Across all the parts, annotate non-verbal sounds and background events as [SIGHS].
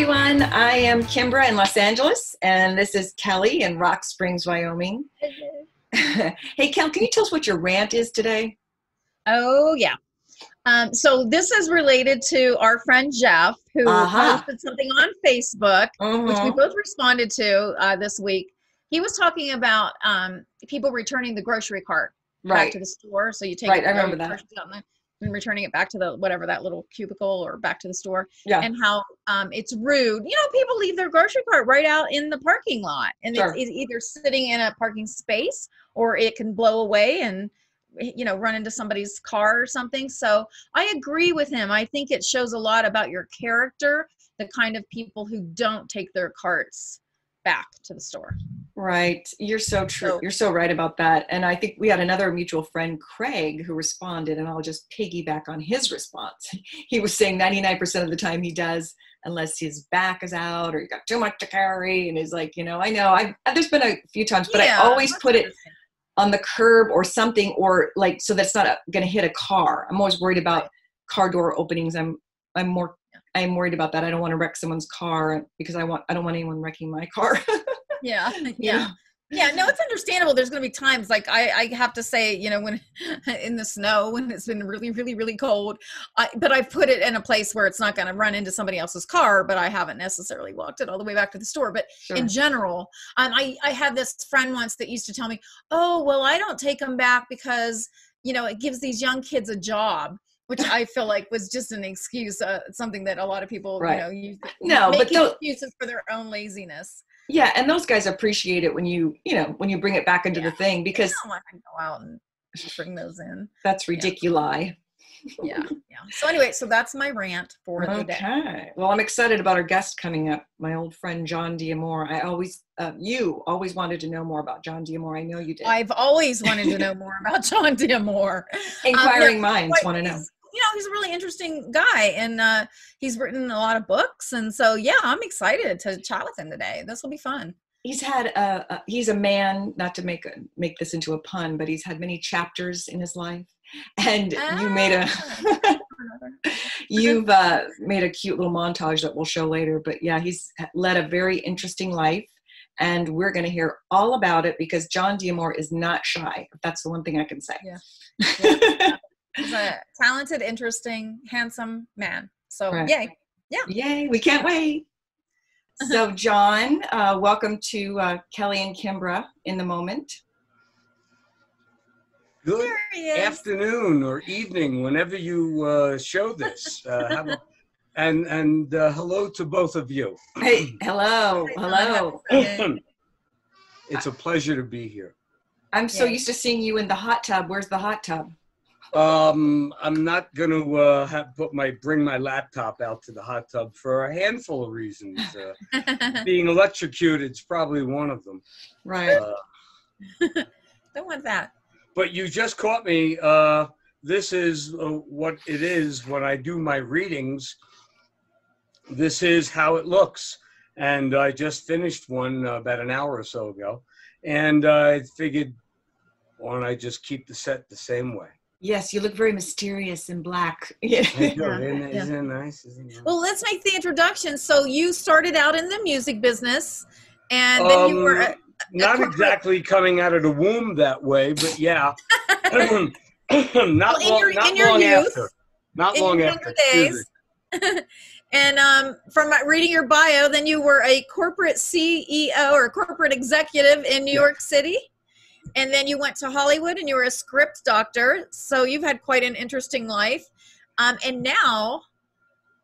everyone. I am Kimbra in Los Angeles, and this is Kelly in Rock Springs, Wyoming. [LAUGHS] hey, Kel, can you tell us what your rant is today? Oh, yeah. Um, so this is related to our friend Jeff, who Uh-huh. posted something on Facebook, which we Mhm. both responded to uh, this week. He was talking about um, people returning the grocery cart back to the store. So you take Right, it, I remember that. Groceries out and and returning it back to the whatever that little cubicle or back to the store. Yeah. And how um, it's rude. You know, people leave their grocery cart right out in the parking lot, and Sure. it's, it's either sitting in a parking space or it can blow away and you know run into somebody's car or something so i agree with him i think it shows a lot about your character the kind of people who don't take their carts back to the store Right. You're so true. So- You're so right about that. And I think we had another mutual friend, Craig, who responded, and I'll just piggyback on his response. [LAUGHS] He was saying 99% of the time he does, unless his back is out or he got too much to carry. And he's like, you know, I know. I there's been a few times, but Yeah, I always put it on the curb or something, or like so that's not going to hit a car. I'm always worried about car door openings. I'm I'm more I'm worried about that. I don't want to wreck someone's car because I want I don't want anyone wrecking my car. [LAUGHS] yeah [LAUGHS] yeah. Yeah no it's understandable. There's going to be times like i i have to say you know when [LAUGHS] in the snow when it's been really really really cold I, but i've put it in a place where it's not going to run into somebody else's car but i haven't necessarily walked it all the way back to the store. But Sure. in general um, I, I had this friend once that used to tell me oh well i don't take them back because you know it gives these young kids a job which i feel like was just an excuse uh, something that a lot of people Right. you know use No, but excuses for their own laziness Yeah, and those guys appreciate it when you, you know, when you bring it back into the thing because I don't want to go out and bring those in. that's ridiculi. Yeah, yeah. So anyway, so that's my rant for the day. Okay. Well, I'm excited about our guest coming up, my old friend John Diamore. I always, uh, you always wanted to know more about John Diamore. I know you did. I've always wanted to know more about John Diamore. [LAUGHS] Inquiring no, minds want to know. He's- You know, he's a really interesting guy, and uh, he's written a lot of books, and so yeah, I'm excited to chat with him today. This will be fun. He's had a, a he's a man, not to make a, make this into a pun, but he's had many chapters in his life. And you made a Ah. [LAUGHS] you've uh, made a cute little montage that we'll show later. But yeah, he's led a very interesting life, and we're going to hear all about it because John Diamore is not shy. That's the one thing I can say. Yeah. He's a talented, interesting, handsome man. So Right. yay! Yeah. Yay! We can't wait. So, [LAUGHS] John, uh, welcome to uh, Kelly and Kimbra in the moment. Good There he is. afternoon or evening, whenever you uh, show this. [LAUGHS] Uh, a- and and uh, hello to both of you. Hey, hello, hello. [CLEARS THROAT] it's a pleasure to be here. I'm so Yeah. used to seeing you in the hot tub. Where's the hot tub? Um, I'm not going to uh, have put my bring my laptop out to the hot tub for a handful of reasons. Uh, [LAUGHS] being electrocuted is probably one of them. Right. Uh, [LAUGHS] Don't want that. but you just caught me. Uh, this is uh, what it is when I do my readings. This is how it looks. And I just finished one uh, about an hour or so ago. And I figured, why don't I just keep the set the same way? Yes, you look very mysterious in black. [LAUGHS] Yeah. Thank you. Isn't, it- yeah. isn't it nice? Isn't it nice? Well, let's make the introduction. So you started out in the music business, and then you were. Um, not corporate- exactly coming out of the womb that way, but yeah. [LAUGHS] [CLEARS THROAT] not in long, your- not in your long youth, after. Not in long your after. days. [LAUGHS] and um, from reading your bio, then you were a corporate CEO or corporate executive in New Yeah. York City. And then you went to Hollywood and you were a script doctor. So you've had quite an interesting life. Um, and now,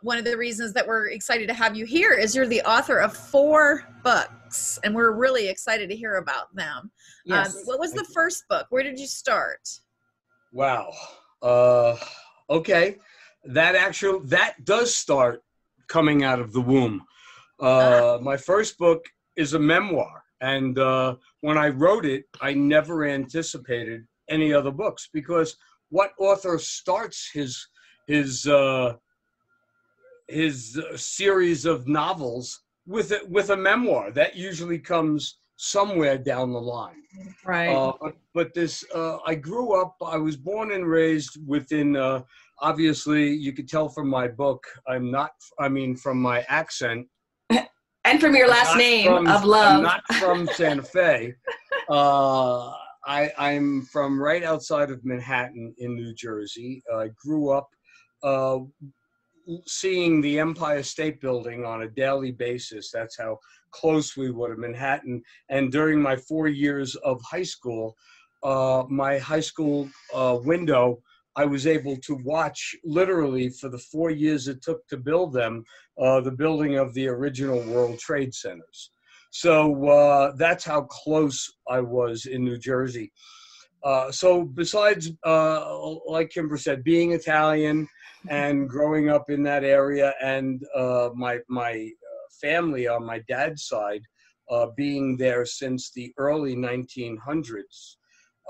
one of the reasons that we're excited to have you here is you're the author of four books. And we're really excited to hear about them. Yes. Um, what was the first book? Where did you start? Wow. Uh, okay. That actual that does start coming out of the womb. Uh, my first book is a memoir, and uh, when I wrote it, I never anticipated any other books because what author starts his his uh, his uh, series of novels with a, with a memoir that usually comes somewhere down the line. right. Uh, but, but this, uh, I grew up, I was born and raised within, uh, obviously, you could tell from my book, I'm not, I mean, from my accent, and from your last name from- of I'm love. not from Santa Fe. [LAUGHS] Uh, I, I'm from right outside of Manhattan in New Jersey. I grew up uh, seeing the Empire State Building on a daily basis. That's how close we were to Manhattan. And during my four years of high school, uh, my high school uh, window, I was able to watch literally for the four years it took to build them, uh, the building of the original World Trade Centers. So uh, that's how close I was in New Jersey. Uh, so besides, uh, like Kimbra said, being Italian and growing up in that area, and uh, my my uh, family on my dad's side being there since the early 1900s,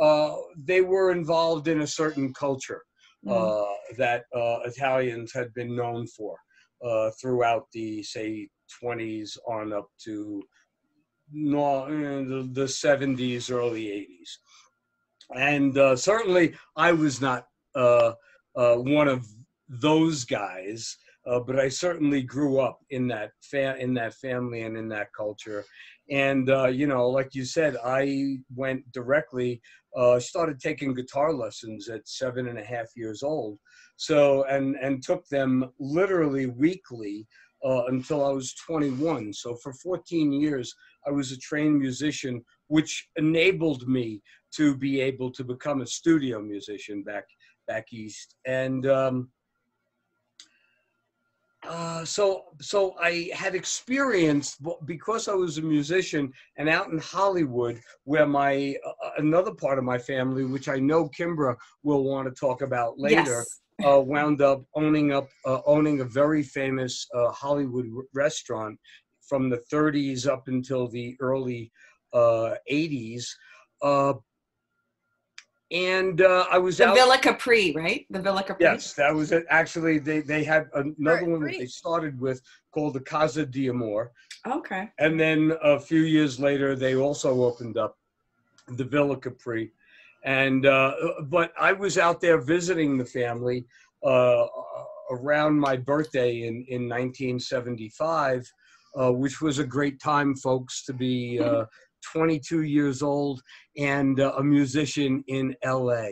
uh, they were involved in a certain culture uh, that uh, Italians had been known for uh, throughout the say 20s on up to no, uh, the, the 70s, early 80s. And uh, certainly I was not uh, uh, one of those guys, uh, but I certainly grew up in that fa- in that family and in that culture. And uh, you know, like you said, I went directly, uh, started taking guitar lessons at seven and a half years old. So and and took them literally weekly uh, until I was 21. So for 14 years, I was a trained musician, which enabled me to be able to become a studio musician back back east. And um, uh, so so I had experienced because I was a musician and out in Hollywood, where my uh, another part of my family, which I know Kimbra will want to talk about later Yes. [LAUGHS] uh, wound up owning up uh, owning a very famous uh, Hollywood r- restaurant from the 30s up until the early uh, 80s. And uh, I was The out. Villa Capri, right? The Villa Capri. Yes, that was it. Actually, they they had another Right, one that they started with called the Casa di Amor, Okay. and then a few years later they also opened up the Villa Capri. And uh, but I was out there visiting the family uh, around my birthday in in 1975, uh, which was a great time, folks, to be uh, 22 years old and uh, a musician in LA.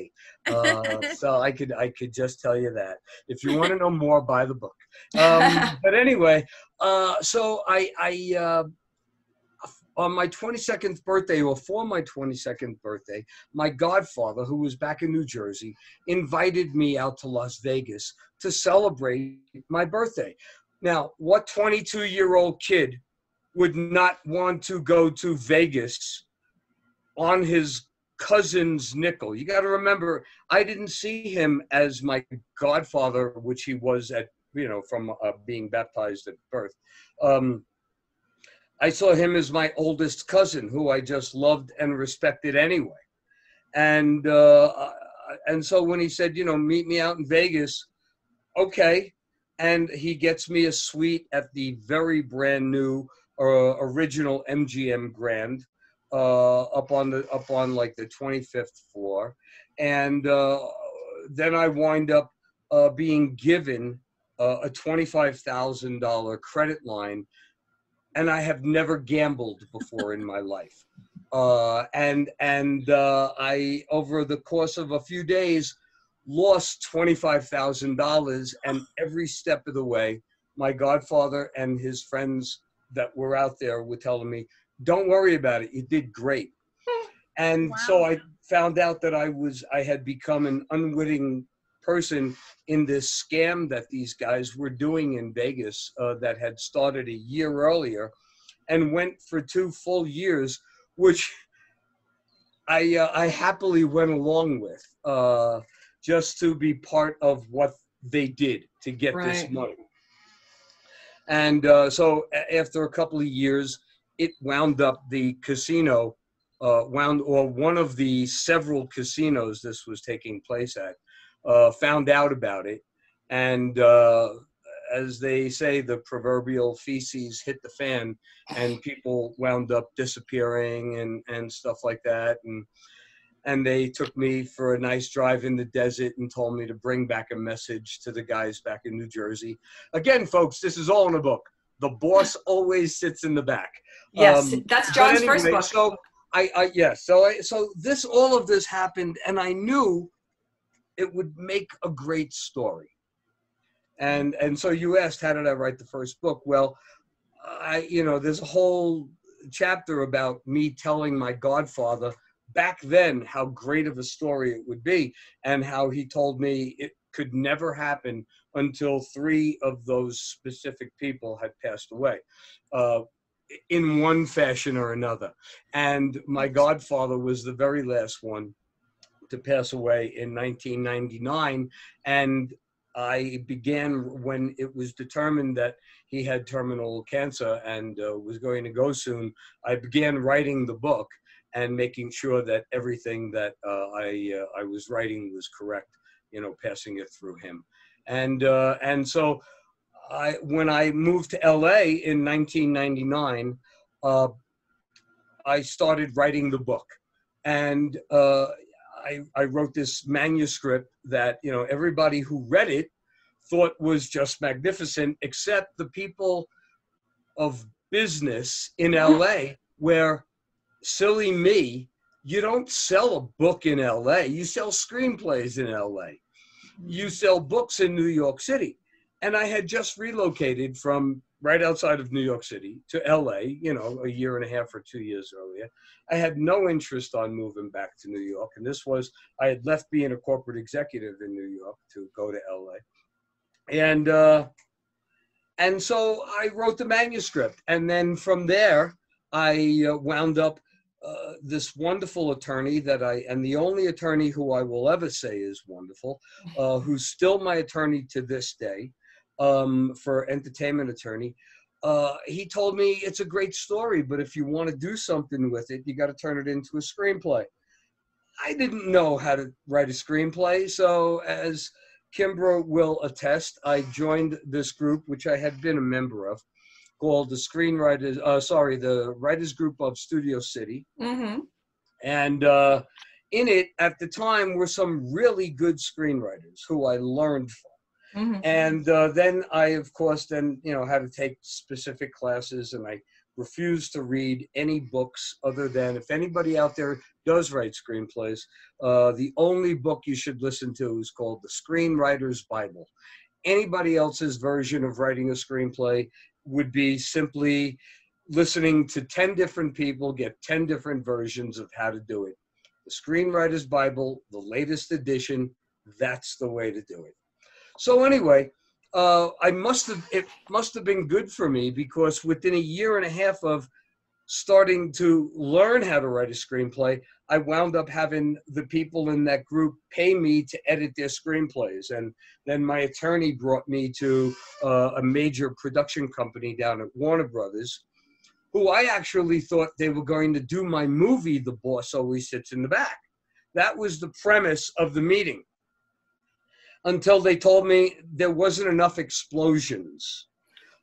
Uh, [LAUGHS] so I could I could just tell you that. If you want to [LAUGHS] know more, buy the book. Um, [LAUGHS] but anyway, uh, so I I. Uh, on my 22nd birthday, or for my 22nd birthday, my godfather, who was back in New Jersey, invited me out to Las Vegas to celebrate my birthday. Now, what 22 year old kid would not want to go to Vegas on his cousin's nickel? You got to remember, I didn't see him as my godfather, which he was at, you know, from uh, being baptized at birth. Um, I saw him as my oldest cousin, who I just loved and respected anyway. And uh, and so when he said, you know, meet me out in Vegas, okay. And he gets me a suite at the very brand new uh, original MGM Grand uh, up on the up on like the 25th floor, and uh, then I wind up uh, being given uh, a twenty-five thousand dollar credit line and I have never gambled before in my life. Uh, and and I, over the course of a few days, lost twenty five thousand dollars, and every step of the way, my godfather and his friends that were out there were telling me, "Don't worry about it. You did great." [LAUGHS] And so I found out that I was I had become an unwitting person in this scam that these guys were doing in Vegas uh, that had started a year earlier and went for two full years, which I uh, I happily went along with uh, just to be part of what they did to get this money. And uh, so after a couple of years, it wound up the casino uh, wound or one of the several casinos this was taking place at uh, found out about it, and uh, as they say, the proverbial feces hit the fan, and people wound up disappearing and and stuff like that, and and they took me for a nice drive in the desert and told me to bring back a message to the guys back in New Jersey. Again, folks, this is all in a book. The boss always sits in the back. Yes, Um, that's John's anyway, first book. So I, I yeah, so I, so this all of this happened, and I knew it would make a great story. And and so you asked, how did I write the first book? Well, I you know there's a whole chapter about me telling my godfather back then how great of a story it would be, and how he told me it could never happen until three of those specific people had passed away. Uh, in one fashion or another. And my godfather was the very last one to pass away in 1999. And I began when it was determined that he had terminal cancer and uh, was going to go soon. I began writing the book and making sure that everything that uh, I uh, I was writing was correct. You know, passing it through him, and uh, and so I when I moved to LA in 1999, uh, I started writing the book, and uh, I I wrote this manuscript that you know everybody who read it thought was just magnificent, except the people of business in LA, where silly me, you don't sell a book in LA, you sell screenplays in LA, you sell books in New York City. And I had just relocated from right outside of New York City to LA, you know, a year and a half or two years earlier. I had no interest on moving back to New York, and this was I had left being a corporate executive in New York to go to LA, and uh, and so I wrote the manuscript, and then from there I uh, wound up. Uh, this wonderful attorney that I, and the only attorney who I will ever say is wonderful, uh, [LAUGHS] who's still my attorney to this day, um, for entertainment attorney. Uh, he told me it's a great story, but if you want to do something with it, you got to turn it into a screenplay. I didn't know how to write a screenplay, so as Kimbra will attest, I joined this group, which I had been a member of, called the Screenwriters. Uh, sorry, the Writers Group of Studio City, Mm-hmm. and uh, in it at the time were some really good screenwriters who I learned from Mm-hmm. and uh, then I, of course, then you know had to take specific classes, and I refused to read any books other than if anybody out there does write screenplays, uh, the only book you should listen to is called The Screenwriter's Bible. Anybody else's version of writing a screenplay would be simply listening to 10 different people get 10 different versions of how to do it. The Screenwriter's Bible, the latest edition, that's the way to do it. So anyway, uh, I must have it must have been good for me because within a year and a half of starting to learn how to write a screenplay, I wound up having the people in that group pay me to edit their screenplays, and then my attorney brought me to uh, a major production company down at Warner Brothers, who I actually thought they were going to do my movie, The Boss Always Sits in the Back. That was the premise of the meeting until they told me there wasn't enough explosions.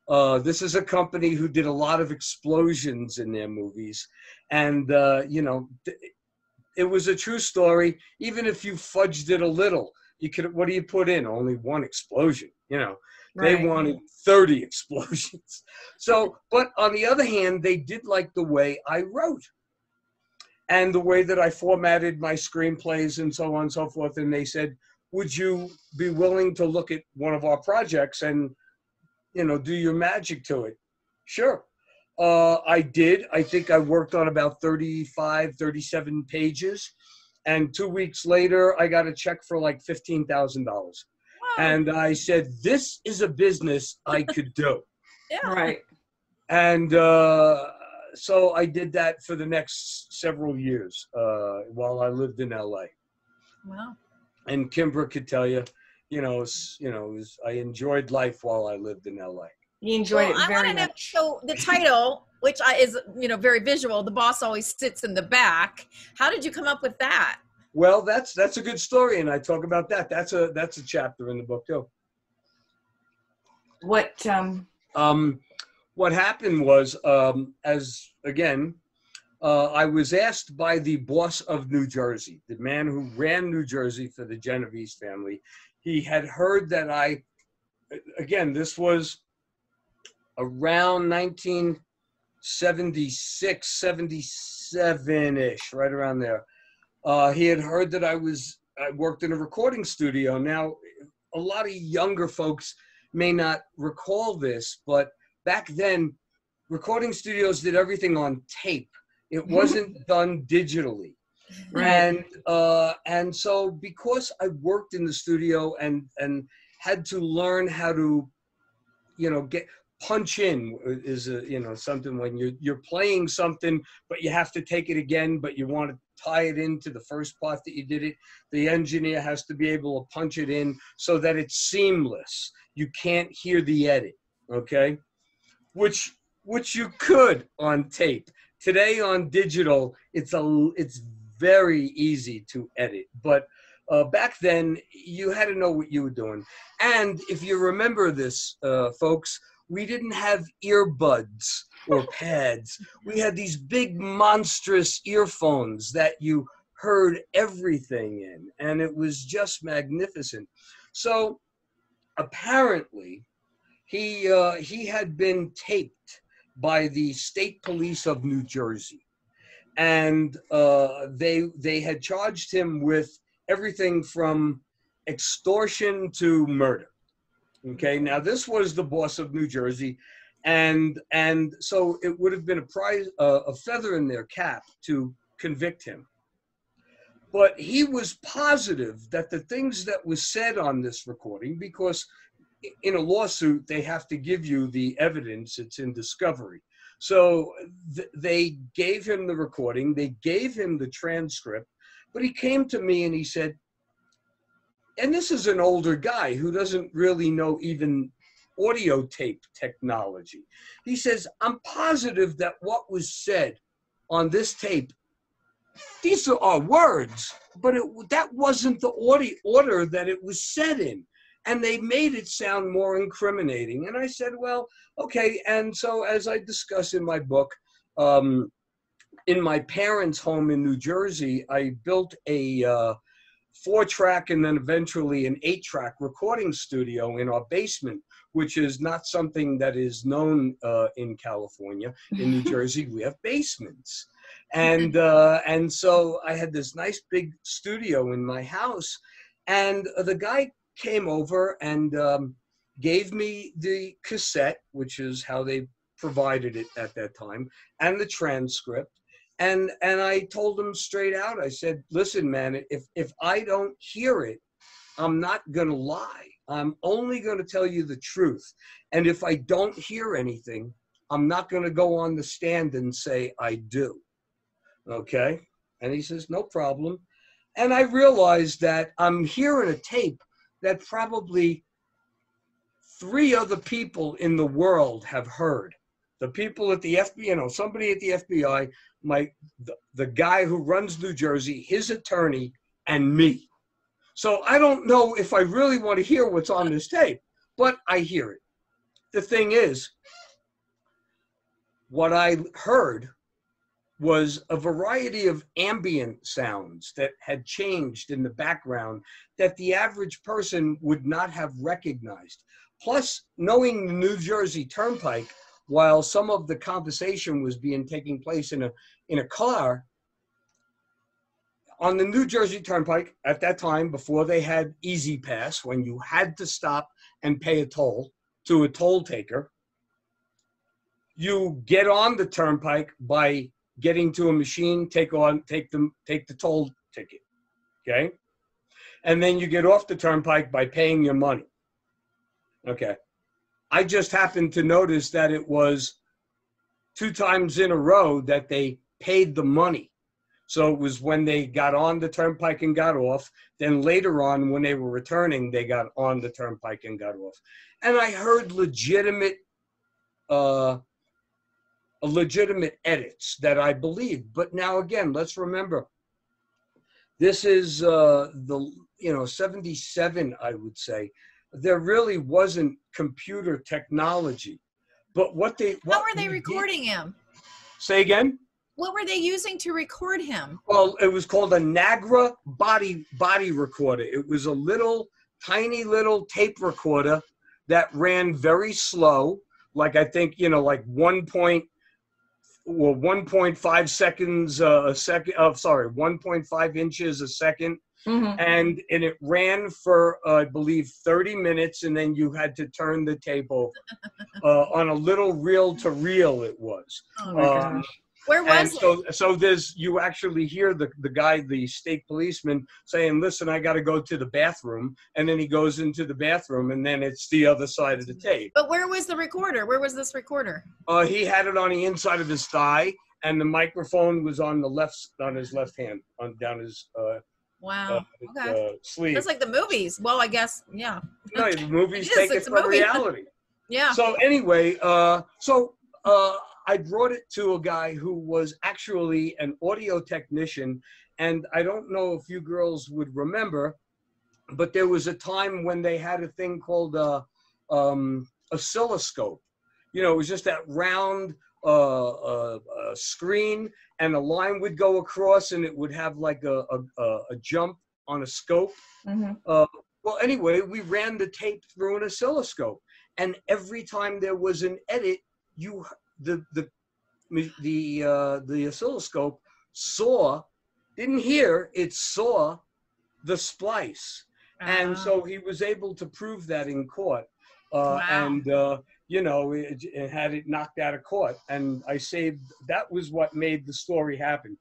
Uh, this is a company who did a lot of explosions in their movies, and uh, you know, it was a true story. Even if you fudged it a little, you could. What do you put in? Only one explosion. You know, they wanted thirty [LAUGHS] explosions. So, but on the other hand, they did like the way I wrote. And the way that I formatted my screenplays and so on and so forth. And they said, would you be willing to look at one of our projects and you know do your magic to it sure uh, i did i think i worked on about 35 37 pages and two weeks later i got a check for like $15000 Wow. and i said this is a business i [LAUGHS] could do yeah. Right. and uh, so i did that for the next several years uh, while i lived in la Wow. and Kimbra could tell you, you know, you know, it was, I enjoyed life while I lived in LA. You enjoyed Well, I it very want to know. much. So the title, which I, is you know very visual, the boss always sits in the back. How did you come up with that? Well, that's that's a good story, and I talk about that. That's a that's a chapter in the book too. What um Um, what happened was, um, as again, uh, I was asked by the boss of New Jersey, the man who ran New Jersey for the Genovese family. He had heard that I, again, this was around 1976, 77 ish, right around there. Uh, he had heard that I was I worked in a recording studio. Now, a lot of younger folks may not recall this, but back then, recording studios did everything on tape. It wasn't [LAUGHS] done digitally. Right. And uh, and so because I worked in the studio and and had to learn how to, you know, get punch in is a, you know something when you're you're playing something but you have to take it again but you want to tie it into the first part that you did it the engineer has to be able to punch it in so that it's seamless. You can't hear the edit okay? Which which you could on tape. Today on digital it's a it's very easy to edit but uh, back then you had to know what you were doing. And if you remember this uh, folks we didn't have earbuds or [LAUGHS] pads. We had these big monstrous earphones that you heard everything in and it was just magnificent. So apparently he uh, he had been taped by the state police of New Jersey, and uh, they they had charged him with everything from extortion to murder. Okay, now this was the boss of New Jersey, and and so it would have been a prize uh, a feather in their cap to convict him. But he was positive that the things that was said on this recording, because in a lawsuit, they have to give you the evidence, it's in discovery. So th- they gave him the recording, they gave him the transcript, but he came to me and he said, and this is an older guy who doesn't really know even audio tape technology. He says, I'm positive that what was said on this tape, these are words, but it, that wasn't the order that it was said in and they made it sound more incriminating. And I said, well, okay. And so, as I discuss in my book, um, in my parents' home in New Jersey, I built a uh, four track and then eventually an eight track recording studio in our basement, which is not something that is known uh, in California. In New [LAUGHS] Jersey, we have basements. [LAUGHS] And uh, and so I had this nice big studio in my house, and the guy came over and um, gave me the cassette, which is how they provided it at that time, and the transcript. And and I told him straight out. I said, "Listen, man, if if I don't hear it, I'm not gonna lie. I'm only gonna tell you the truth. And if I don't hear anything, I'm not gonna go on the stand and say I do." Okay. And he says, "No problem." And I realized that I'm hearing a tape that probably three other people in the world have heard. The people at the FBI, you know, somebody at the FBI, my the, the guy who runs New Jersey, his attorney, and me. So I don't know if I really want to hear what's on this tape, but I hear it. The thing is, what I heard was a variety of ambient sounds that had changed in the background that the average person would not have recognized. Plus, knowing the New Jersey Turnpike, while some of the conversation was being taking place in a in a car on the New Jersey Turnpike at that time, before they had E-ZPass, when you had to stop and pay a toll to a toll taker, you get on the turnpike by getting to a machine, take on, take them, take the toll ticket. Okay. And then you get off the turnpike by paying your money. Okay. I just happened to notice that it was two times in a row that they paid the money. So it was when they got on the turnpike and got off. Then later on, when they were returning, they got on the turnpike and got off. And I heard legitimate uh, legitimate edits that I believe. But now again, let's remember, this is uh, the you know 77, I would say. There really wasn't computer technology, but what they what how were they recording did, him? Say again. What were they using to record him? Well, it was called a Nagra body body recorder. It was a little tiny little tape recorder that ran very slow like I think you know like one point well 1.5 seconds uh, a second oh sorry 1.5 inches a second Mhm. and and it ran for uh, I believe 30 minutes, and then you had to turn the tape over uh, on a little reel to reel. It was. Oh my Um, gosh. Where and was so so there's you actually hear the the guy the state policeman saying listen i got to go to the bathroom and then he goes into the bathroom and then it's the other side of the tape But where was the recorder? Where was this recorder? uh, he had it on the inside of his thigh and the microphone was on the left on his left hand on down his uh, Wow. uh, okay. uh, sleeve That's like the movies. Well, I guess, yeah. no the movies [LAUGHS] Yes, take it a from movie. reality [LAUGHS] Yeah. So anyway, uh, so uh, I brought it to a guy who was actually an audio technician, and I don't know if you girls would remember, but there was a time when they had a thing called a um, oscilloscope. You know, it was just that round uh, uh, uh, screen, and a line would go across, and it would have like a, a, a- jump on a scope. Mhm. Well, anyway, we ran the tape through an oscilloscope, and every time there was an edit, you the the the uh, the oscilloscope saw didn't hear it saw the splice, and Ah. so he was able to prove that in court, uh, Wow. and uh, you know it, it had it knocked out of court, and I saved. That was what made the story happen.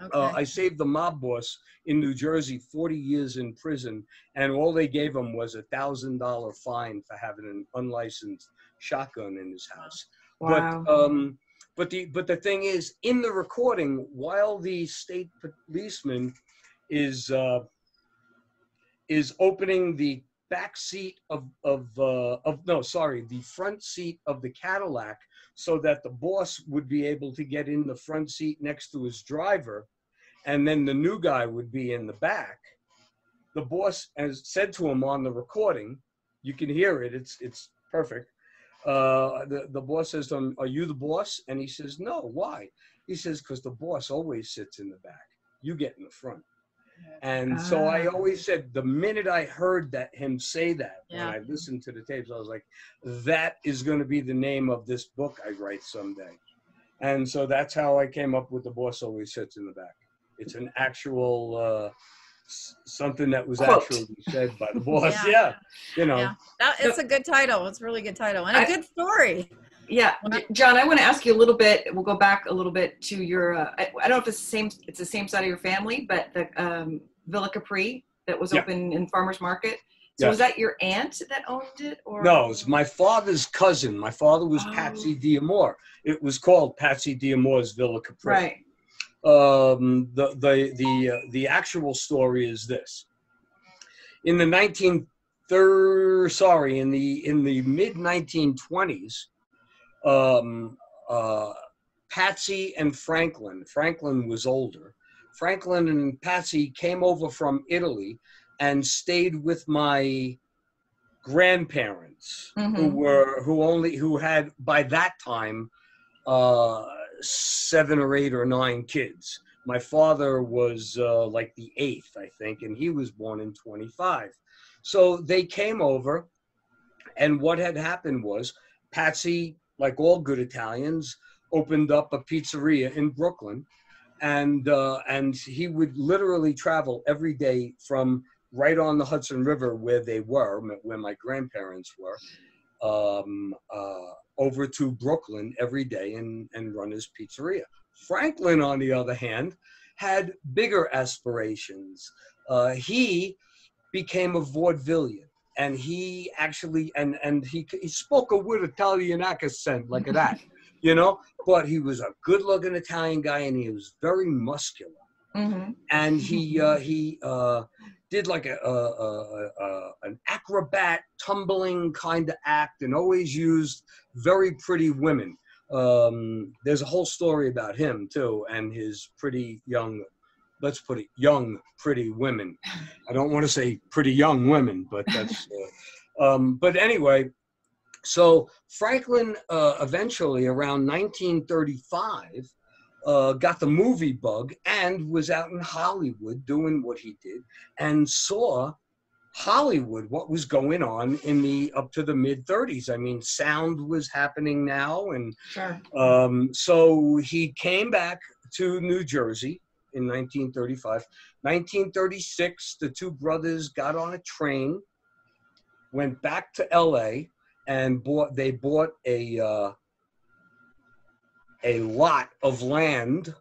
okay. Uh, I saved the mob boss in New Jersey 40 years in prison, and all they gave him was a thousand dollar fine for having an unlicensed shotgun in his house. Wow. But um, but the but the thing is, in the recording, while the state policeman is uh, is opening the back seat of of uh, of no, sorry, the front seat of the Cadillac, so that the boss would be able to get in the front seat next to his driver, and then the new guy would be in the back. The boss has said to him on the recording, you can hear it. It's it's perfect. Uh, the the boss says to him, "Are you the boss?" And he says, "No. Why?" He says, "Because the boss always sits in the back. You get in the front." And so I Ah. always said, the minute I heard that him say that, Yeah. when I listened to the tapes, I was like, that is going to be the name of this book I write someday. And so that's how I came up with the boss always sits in the back. It's an actual uh, something that was Quote. actually said by the [LAUGHS] boss. Yeah. yeah. you know. Yeah. That, it's a good title. It's a really good title and a I- good story. Yeah, John, I want to ask you a little bit. We'll go back a little bit to your. Uh, I, I don't know if it's the same. It's the same side of your family, but the um, Villa Capri that was Yeah. open in farmers market. So Yes. was that your aunt that owned it, or No, it's my father's cousin. My father was Oh. Patsy Diamore. It was called Patsy Diamore's Villa Capri. right? Um, the the the uh, the actual story is this: in the 19 sorry, in the in the mid 1920s, um, uh, Patsy and Franklin. Franklin was older. Franklin and Patsy came over from Italy and stayed with my grandparents who Mhm. were who only who had by that time uh seven or eight or nine kids. My father was uh, like the eighth i think and he was born in 25 so they came over and what had happened was patsy like all good italians opened up a pizzeria in brooklyn and uh, and he would literally travel every day from right on the Hudson River where they were, where my grandparents were, um, uh, over to Brooklyn every day and, and run his pizzeria. Franklin, on the other hand, had bigger aspirations. Uh, he became a vaudevillian. And he actually, and and he he spoke a good Italian accent like that, [LAUGHS] you know. But he was a good-looking Italian guy, and he was very muscular hmm and he uh, he uh, did like a, a, a, an acrobat tumbling kind of act and always used very pretty women. Um, there's a whole story about him too and his pretty young, let's put it young pretty women. I don't want to say pretty young women, but that's. [LAUGHS] Uh, um, but anyway, so Franklin uh, eventually around 1935 uh, got the movie bug and was out in Hollywood doing what he did and saw Hollywood, what was going on in the up to the mid 30s. I mean, sound was happening now, and Sure. um, so he came back to New Jersey in 1935. 1936, the two brothers got on a train, went back to LA, and bought. They bought a uh, a lot of land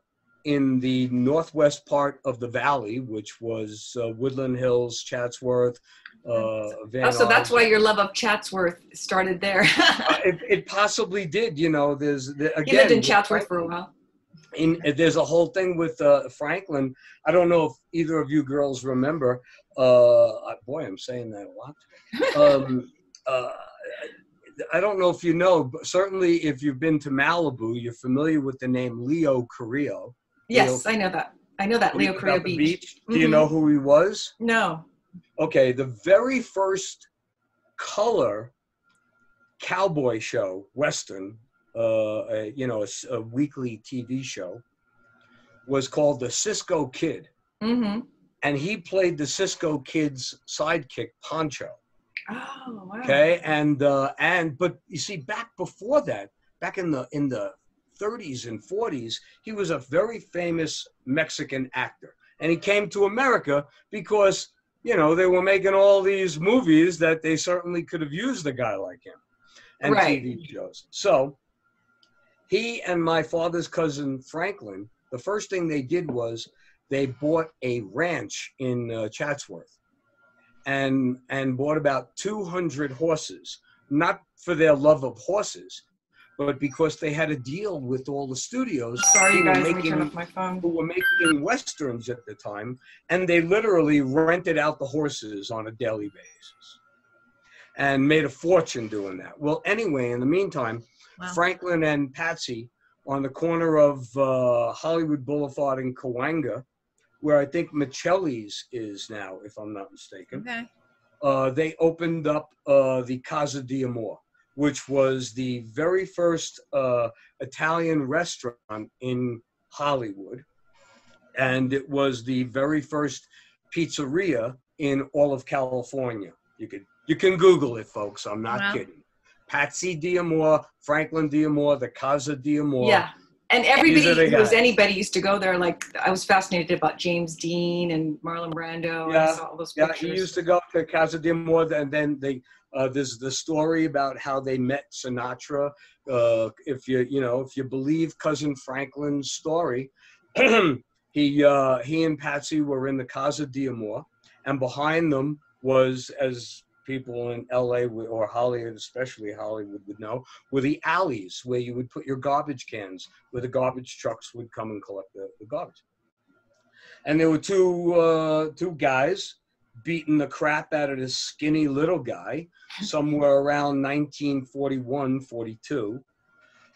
in the northwest part of the valley, which was uh, Woodland Hills, Chatsworth, uh, Van Oh, so that's why your love of Chatsworth started there. [LAUGHS] Uh, it, it possibly did. You know, there's the, again. he lived in Chatsworth for a while. in, there's a whole thing with uh, Franklin. I don't know if either of you girls remember. Uh, boy, I'm saying that a lot. [LAUGHS] Um, uh, I don't know if you know, but certainly if you've been to Malibu, you're familiar with the name Leo Carrillo. Yes, I know that. I know that Leo Carrillo the Beach. Do you know who he was? No. Okay, the very first color cowboy show, Western, uh, a, you know, a weekly TV show, was called the Cisco Kid. hmm and he played the Cisco Kid's sidekick, Pancho. Oh, wow. Okay, and uh, and but you see, back before that, back in the in the 30s and 40s, he was a very famous Mexican actor, and he came to America because you know they were making all these movies that they certainly could have used a guy like him, and Right. TV shows. So he and my father's cousin Franklin, the first thing they did was they bought a ranch in uh, Chatsworth and and bought about 200 horses not for their love of horses but because they had a deal with all the studios Sorry, who you were guys. Let me making my phone. who were making westerns at the time and they literally rented out the horses on a daily basis and made a fortune doing that well anyway in the meantime Wow. franklin and patsy on the corner of uh, hollywood boulevard in Cahuenga, where i think michelli's is now if i'm not mistaken Okay. uh, they opened up uh, the Casa di which was the very first uh, Italian restaurant in Hollywood. And it was the very first pizzeria in all of California. You could you can Google it, folks. I'm not Wow. kidding. Patsy Diamore, Franklin Diamore, the Casa Diamore. Yeah. And everybody who was anybody used to go there. Like I was fascinated about James Dean and Marlon Brando. Yeah. all those Yeah, pictures. he used to go to Casa de Amor, and then they uh, there's the story about how they met Sinatra. Uh, if you you know if you believe cousin Franklin's story, [CLEARS THROAT] he uh, he and Patsy were in the Casa de Amor, and behind them was as people in LA or Hollywood, especially Hollywood, would know, were the alleys where you would put your garbage cans, where the garbage trucks would come and collect the, the garbage. And there were two uh, two guys beating the crap out of this skinny little guy [LAUGHS] somewhere around 1941, 42.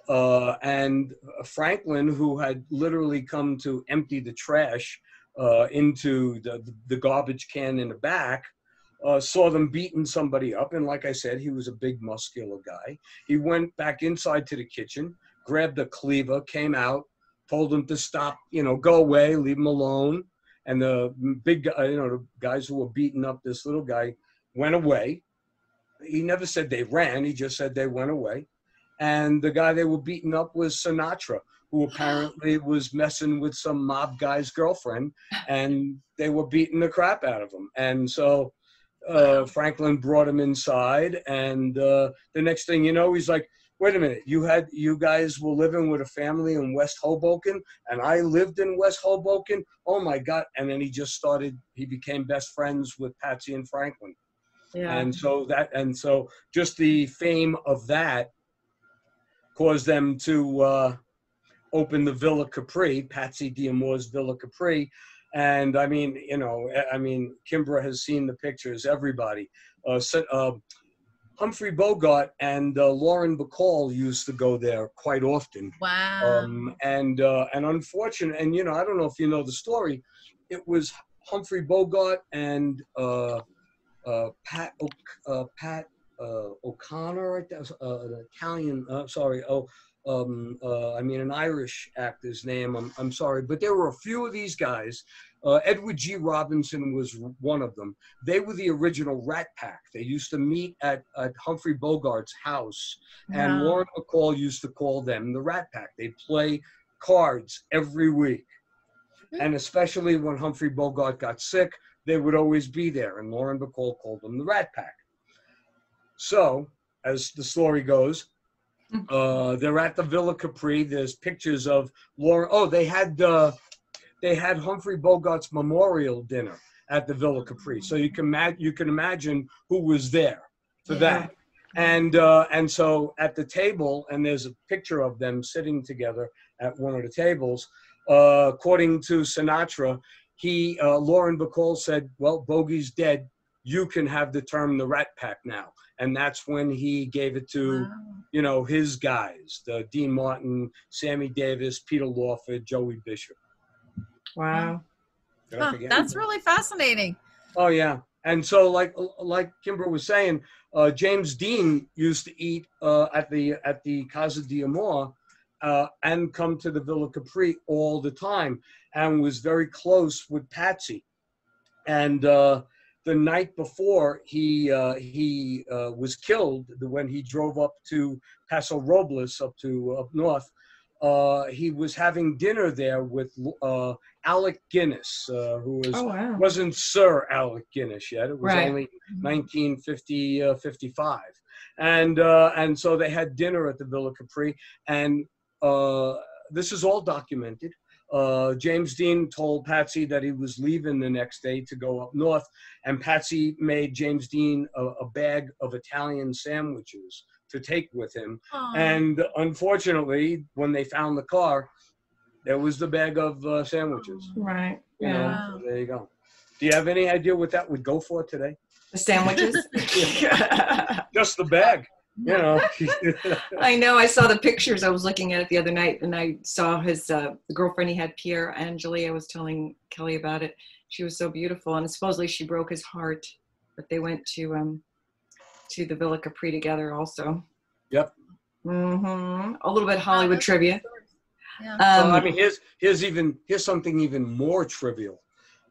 Uh, and Franklin, who had literally come to empty the trash uh, into the, the garbage can in the back, uh, saw them beating somebody up. And like I said, he was a big, muscular guy. He went back inside to the kitchen, grabbed a cleaver, came out, told them to stop, you know, go away, leave him alone. And the big guy, you know, the guys who were beating up this little guy went away. He never said they ran, he just said they went away. And the guy they were beating up was Sinatra, who [GASPS] apparently was messing with some mob guy's girlfriend, and they were beating the crap out of him. And so uh, Franklin brought him inside, and uh, the next thing you know, he's like, "Wait a minute, you had you guys were living with a family in West Hoboken, and I lived in West Hoboken. Oh my God!" And then he just started. He became best friends with Patsy and Franklin yeah. and so that and so just the fame of that caused them to uh, open the Villa Capri, Patsy Diamore's Villa Capri, and I mean, you know, I mean, Kimbra has seen the pictures. Everybody, uh, so- uh, Humphrey Bogart and uh, Lauren Bacall used to go there quite often. Wow. Um, and uh, and unfortunate, and you know, I don't know if you know the story. It was Humphrey Bogart and uh, uh, Pat o- uh, Pat uh, O'Connor, right? That was uh, an Italian. Uh, sorry, oh, um, uh, I mean, an Irish actor's name. I'm, I'm sorry, but there were a few of these guys. Uh, Edward G. Robinson was one of them. They were the original Rat Pack. They used to meet at, at Humphrey Bogart's house, and Wow. Lauren Bacall used to call them the Rat Pack. They play cards every week, Hmm. and especially when Humphrey Bogart got sick, they would always be there. And Lauren Bacall called them the Rat Pack. So, as the story goes, uh, they're at the Villa Capri. There's pictures of Laura. Oh, they had uh, they had Humphrey Bogart's memorial dinner at the Villa Capri. So you can ma- you can imagine who was there for Yeah. that. And uh, and so at the table, and there's a picture of them sitting together at one of the tables. Uh, according to Sinatra, he uh, Lauren Bacall said, "Well, Bogey's dead. You can have the term the Rat Pack now." And that's when he gave it to Wow. you know, his guys, the Dean Martin, Sammy Davis, Peter Lawford, Joey Bishop. Wow. Huh, that's really fascinating. Oh yeah. And so like like Kimbra was saying, uh, James Dean used to eat uh, at the at the Casa D'Amore uh, and come to the Villa Capri all the time and was very close with Patsy. And uh, the night before he uh, he uh, was killed, when he drove up to Paso Robles, up to up north, uh, he was having dinner there with uh, Alec Guinness, uh, who was Oh wow. wasn't Sir Alec Guinness yet. It was Right. only 1950, uh, 55. And, uh, and so they had dinner at the Villa Capri. And uh, this is all documented. Uh, James Dean told Patsy that he was leaving the next day to go up north. And Patsy made James Dean a, a bag of Italian sandwiches to take with him. Aw. And unfortunately, when they found the car, there was the bag of uh, sandwiches. Right. You Yeah. know, so there you go. Do you have any idea what that would go for today? The sandwiches. [LAUGHS] Just the bag, you know. [LAUGHS] I know. I saw the pictures. I was looking at it the other night, and I saw his uh, the girlfriend he had, Pier Angeli. I was telling Kelly about it. She was so beautiful, and supposedly she broke his heart. But they went to um to the Villa Capri together, also. Yep. Mm-hmm. A little bit Hollywood that's trivia. Yeah. well, Um, I mean, here's here's even here's something even more trivial.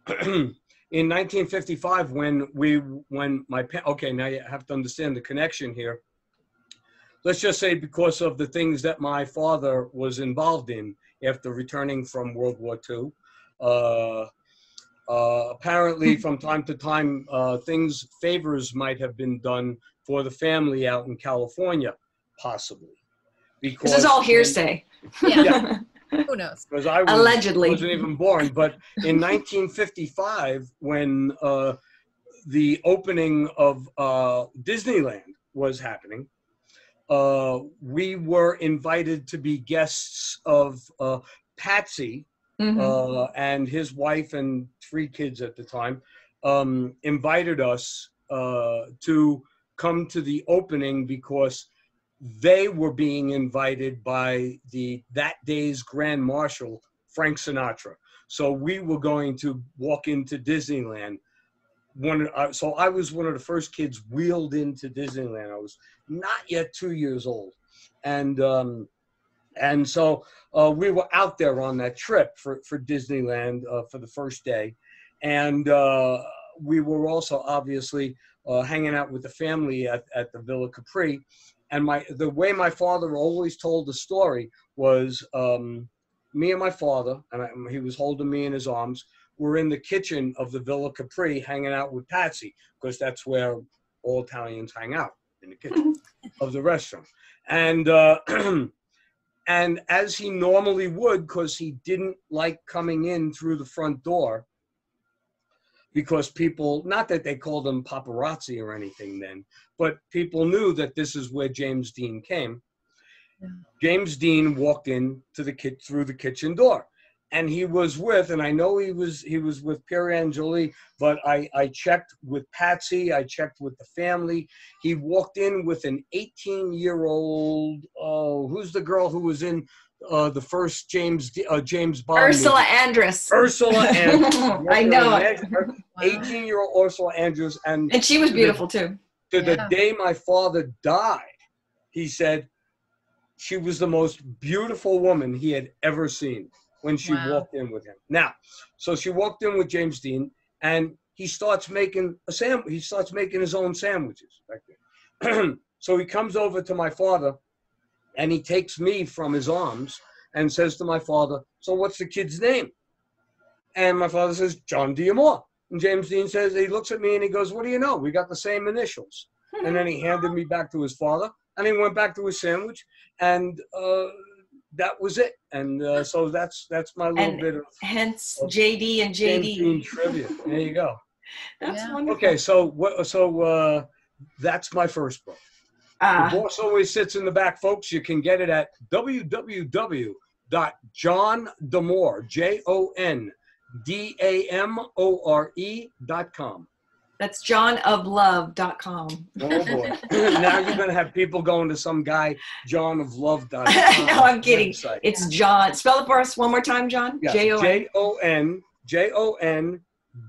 [CLEARS THROAT] In 1955, when we when my okay, now you have to understand the connection here. Let's just say because of the things that my father was involved in after returning from World War II. Uh, uh, apparently, from time to time, uh, things favors might have been done for the family out in California, possibly. Because this is all hearsay. yeah. [LAUGHS] Yeah. Who knows? [LAUGHS] because I was, Allegedly. wasn't even born. But in [LAUGHS] 1955, when uh, the opening of uh, Disneyland was happening, uh, we were invited to be guests of uh, Patsy Mhm. uh, and his wife and three kids at the time um, invited us uh, to come to the opening because they were being invited by the that day's grand marshal Frank Sinatra. So we were going to walk into Disneyland. One, uh, so I was one of the first kids wheeled into Disneyland. I was not yet two years old, and um, and so uh, we were out there on that trip for, for Disneyland uh, for the first day. And uh, we were also obviously uh, hanging out with the family at, at the Villa Capri. And my the way my father always told the story was um, me and my father, and I, he was holding me in his arms, were in the kitchen of the Villa Capri hanging out with Patsy, because that's where all Italians hang out in the kitchen of the restaurant. And uh, [CLEARS THROAT] and as he normally would because he didn't like coming in through the front door because people not that they called him paparazzi or anything then but people knew that this is where james dean came Yeah. james dean walked in to the kit through the kitchen door and he was with and i know he was he was with pier angeli but i i checked with patsy i checked with the family he walked in with an 18 year old oh who's the girl who was in uh, the first James uh, James Bond Ursula movie? Andress. Ursula [LAUGHS] Andrews. I know it. 18 year old Ursula Andrews and And she was beautiful too. to the day my father died he said she was the most beautiful woman he had ever seen when she Wow. walked in with him. Now, so she walked in with James Dean, and he starts making a sam. He starts making his own sandwiches back there. [CLEARS THROAT] so he comes over to my father, and he takes me from his arms and says to my father, "So what's the kid's name?" And my father says, "Jon D'Amore." And James Dean says, he looks at me and he goes, "What do you know? We got the same initials." And then he handed me back to his father, and he went back to his sandwich, and uh, that was it. And uh, so that's that's my little And bit of Hence Of JD and James Dean JD. trivia. There you go. [LAUGHS] That's Yeah. wonderful. Okay, so what? So uh, that's my first book. Ah, The boss always sits in the back, folks. You can get it at www.jondamore, J O N D A M O R E dot com. That's johnoflove.com. Oh boy. [LAUGHS] now you're going to have people going to some guy, johnoflove.com. [LAUGHS] No, I'm kidding. website. It's John. Spell it for us one more time, John. Yeah, J O N. J O N J O N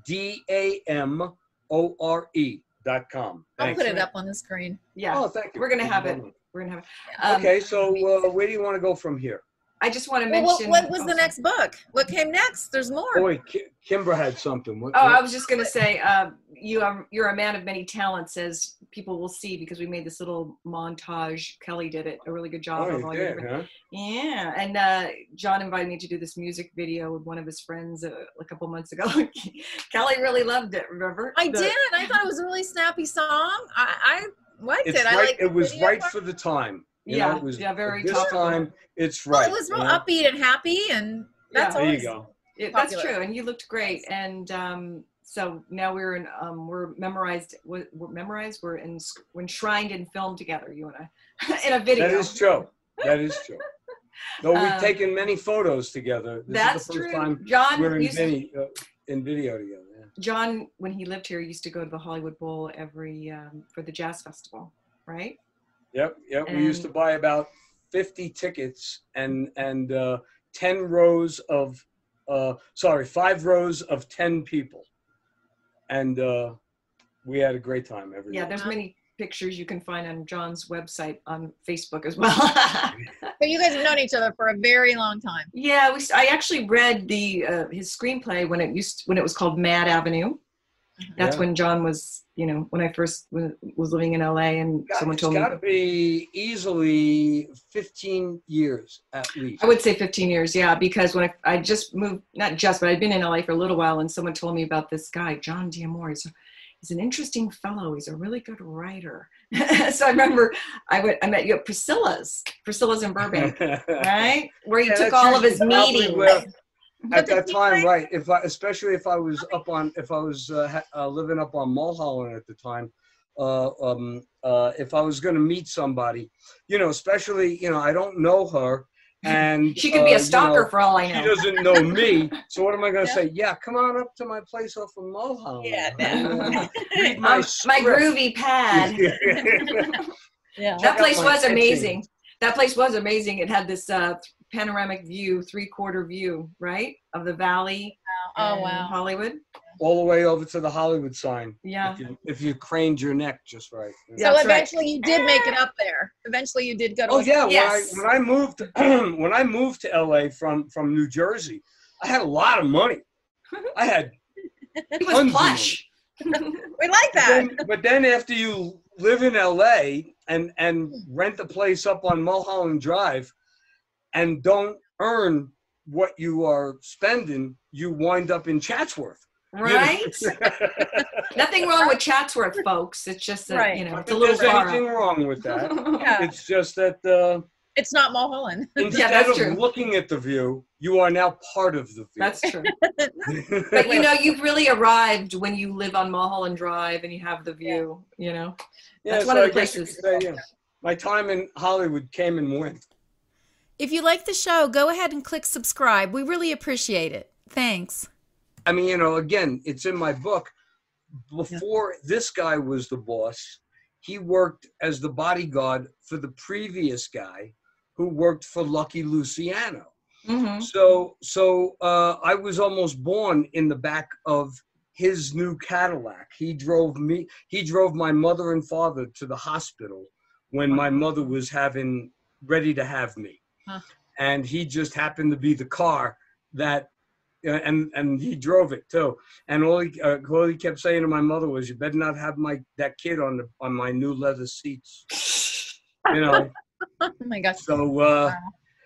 D A M O R E dot com. I'll put it up on the screen. Yeah, Oh, thank you. We're gonna have it. we're gonna have it. Um, Okay, so uh, where do you want to go from here? I just want to Well, mention. what, what was oh, the next book? What came next? There's more. Oh, wait, Ki- Kimbra had something. What, Oh, what- I was just going to say, uh, you are you're a man of many talents, as people will see, because we made this little montage. Kelly did it a really good job oh, of you all your did, huh? Yeah, and uh, John invited me to do this music video with one of his friends uh, a couple months ago. [LAUGHS] Kelly really loved it. Remember? I The- did. I thought it was a really snappy song. I, I liked It's it. I like it was right part. for the time. You Yeah, know, it was, yeah, very This topical. time, it's right. Well, right. it was real you know? upbeat and happy, and that's Yeah. There you go. It, that's true, and you looked great. And um, so now we're in, um, we're memorized. We're, we're memorized. We're in, we're enshrined in film together. You and I, [LAUGHS] in a video. That is true. That is true. [LAUGHS] Though we've Um, taken many photos together. This That's is the first true. time John we're in, used to- video, uh, in video together. yeah. John, when he lived here, used to go to the Hollywood Bowl every um, for the jazz festival, right? Yep, yep. we used to buy about fifty tickets and and uh, ten rows of, uh, sorry, five rows of ten people, and uh, we had a great time every Yeah, day. there's many pictures you can find on John's website on Facebook as well. [LAUGHS] But you guys have known each other for a very long time. yeah, we. I actually read the uh, his screenplay when it used when it was called Mad Avenue. Mm-hmm. That's Yeah. when John was, you know, when I first was, was living in LA, and God, someone it's told me. got to be easily fifteen years at least. I would say 15 years, yeah, because when I, I just moved, not just, but I'd been in LA for a little while, and someone told me about this guy, Jon D'Amore. He's, he's an interesting fellow. He's a really good writer. [LAUGHS] so I remember I went, I met you at Priscilla's, Priscilla's in Burbank, [LAUGHS] right? Where you Yeah, took all of his meetings. where- But at that time, right? If I, especially if I was up on, if I was uh, ha- uh, living up on Mulholland at the time, uh, um, uh, if I was going to meet somebody, you know, especially, you know, I don't know her, and [LAUGHS] She could be uh, a you stalker know, for all I know. She doesn't know me, [LAUGHS] so what am I going to Yeah. say? Yeah, come on up to my place off of Mulholland. Yeah, no. uh, [LAUGHS] read my, Um, my groovy pad. Yeah. that place was amazing. That place was amazing. It had this uh, panoramic view, three quarter view, right, of the valley. Oh in wow. Hollywood. All the way over to the Hollywood sign. Yeah. If you, if you craned your neck just right. So That's right. eventually you did make it up there. Eventually you did go to. Oh yeah, Yes. when I when I moved when I moved to [CLEARS THROAT] LA from from New Jersey, I had a lot of money. I had It Tons was of plush. [LAUGHS] We like but that. then, but then after you live in LA and and rent a place up on Mulholland Drive and don't earn what you are spending, you wind up in Chatsworth. you know? right? [LAUGHS] Nothing wrong with Chatsworth, folks. It's just that, Right. you know, Not it's a little there's far. anything wrong with that. [LAUGHS] Yeah. It's just that uh, It's not Mulholland. [LAUGHS] instead that's of true. looking at the view, you are now part of the view. That's true. But you know, you've really arrived when you live on Mulholland Drive and you have the view, you know? that's one of the I places. say, yeah. My time in Hollywood came and went. If you like the show, go ahead and click subscribe. We really appreciate it. Thanks. I mean, you know, again, it's in my book. Before this guy was the boss, he worked as the bodyguard for the previous guy who worked for Lucky Luciano. hmm So, so uh, I was almost born in the back of his new Cadillac. He drove me. He drove my mother and father to the hospital when my mother was having ready to have me. Huh. And he just happened to be the car that, uh, and and he drove it too. And all he, uh, all he kept saying to my mother was, "You better not have my that kid on the on my new leather seats." You know. [LAUGHS] oh my gosh. So, uh,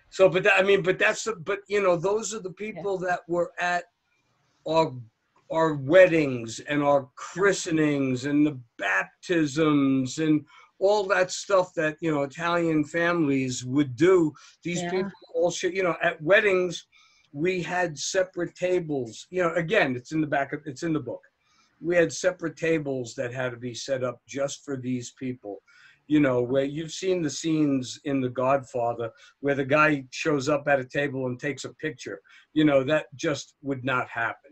so, but that, I mean, but that's the, but you know, those are the people that were at our our weddings and our christenings and the baptisms and all that stuff that you know Italian families would do. These Yeah. people all should, you know, at weddings we had separate tables. You know, again, it's in the back of it's in the book. We had separate tables that had to be set up just for these people. You know, where you've seen the scenes in The Godfather where the guy shows up at a table and takes a picture. You know, that just would not happen.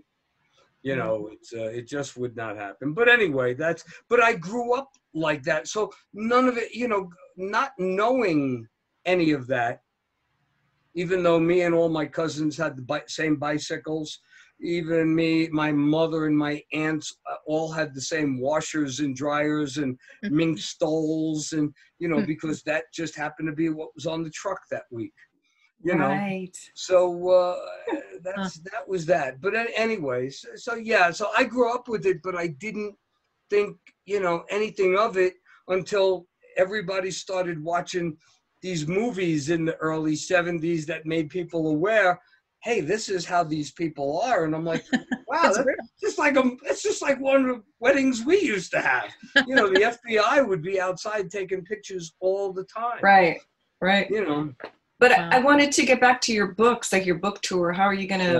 You know, it's uh, it just would not happen. But anyway, that's. But I grew up like that, so none of it. You know, not knowing any of that, even though me and all my cousins had the bi- same bicycles, even me, my mother and my aunts uh, all had the same washers and dryers and Mhm. mink stoles, and you know, Mhm. because that just happened to be what was on the truck that week. You know, right. so uh, [LAUGHS] that's that was that. But an- anyways, so yeah, so I grew up with it, but I didn't think you know anything of it until everybody started watching these movies in the early 70s that made people aware hey this is how these people are and i'm like [LAUGHS] wow It's that's just like a it's just like one of the weddings we used to have you know the [LAUGHS] fbi would be outside taking pictures all the time Right. Right. you know But Wow. I I wanted to get back to your books, like your book tour. How are you going to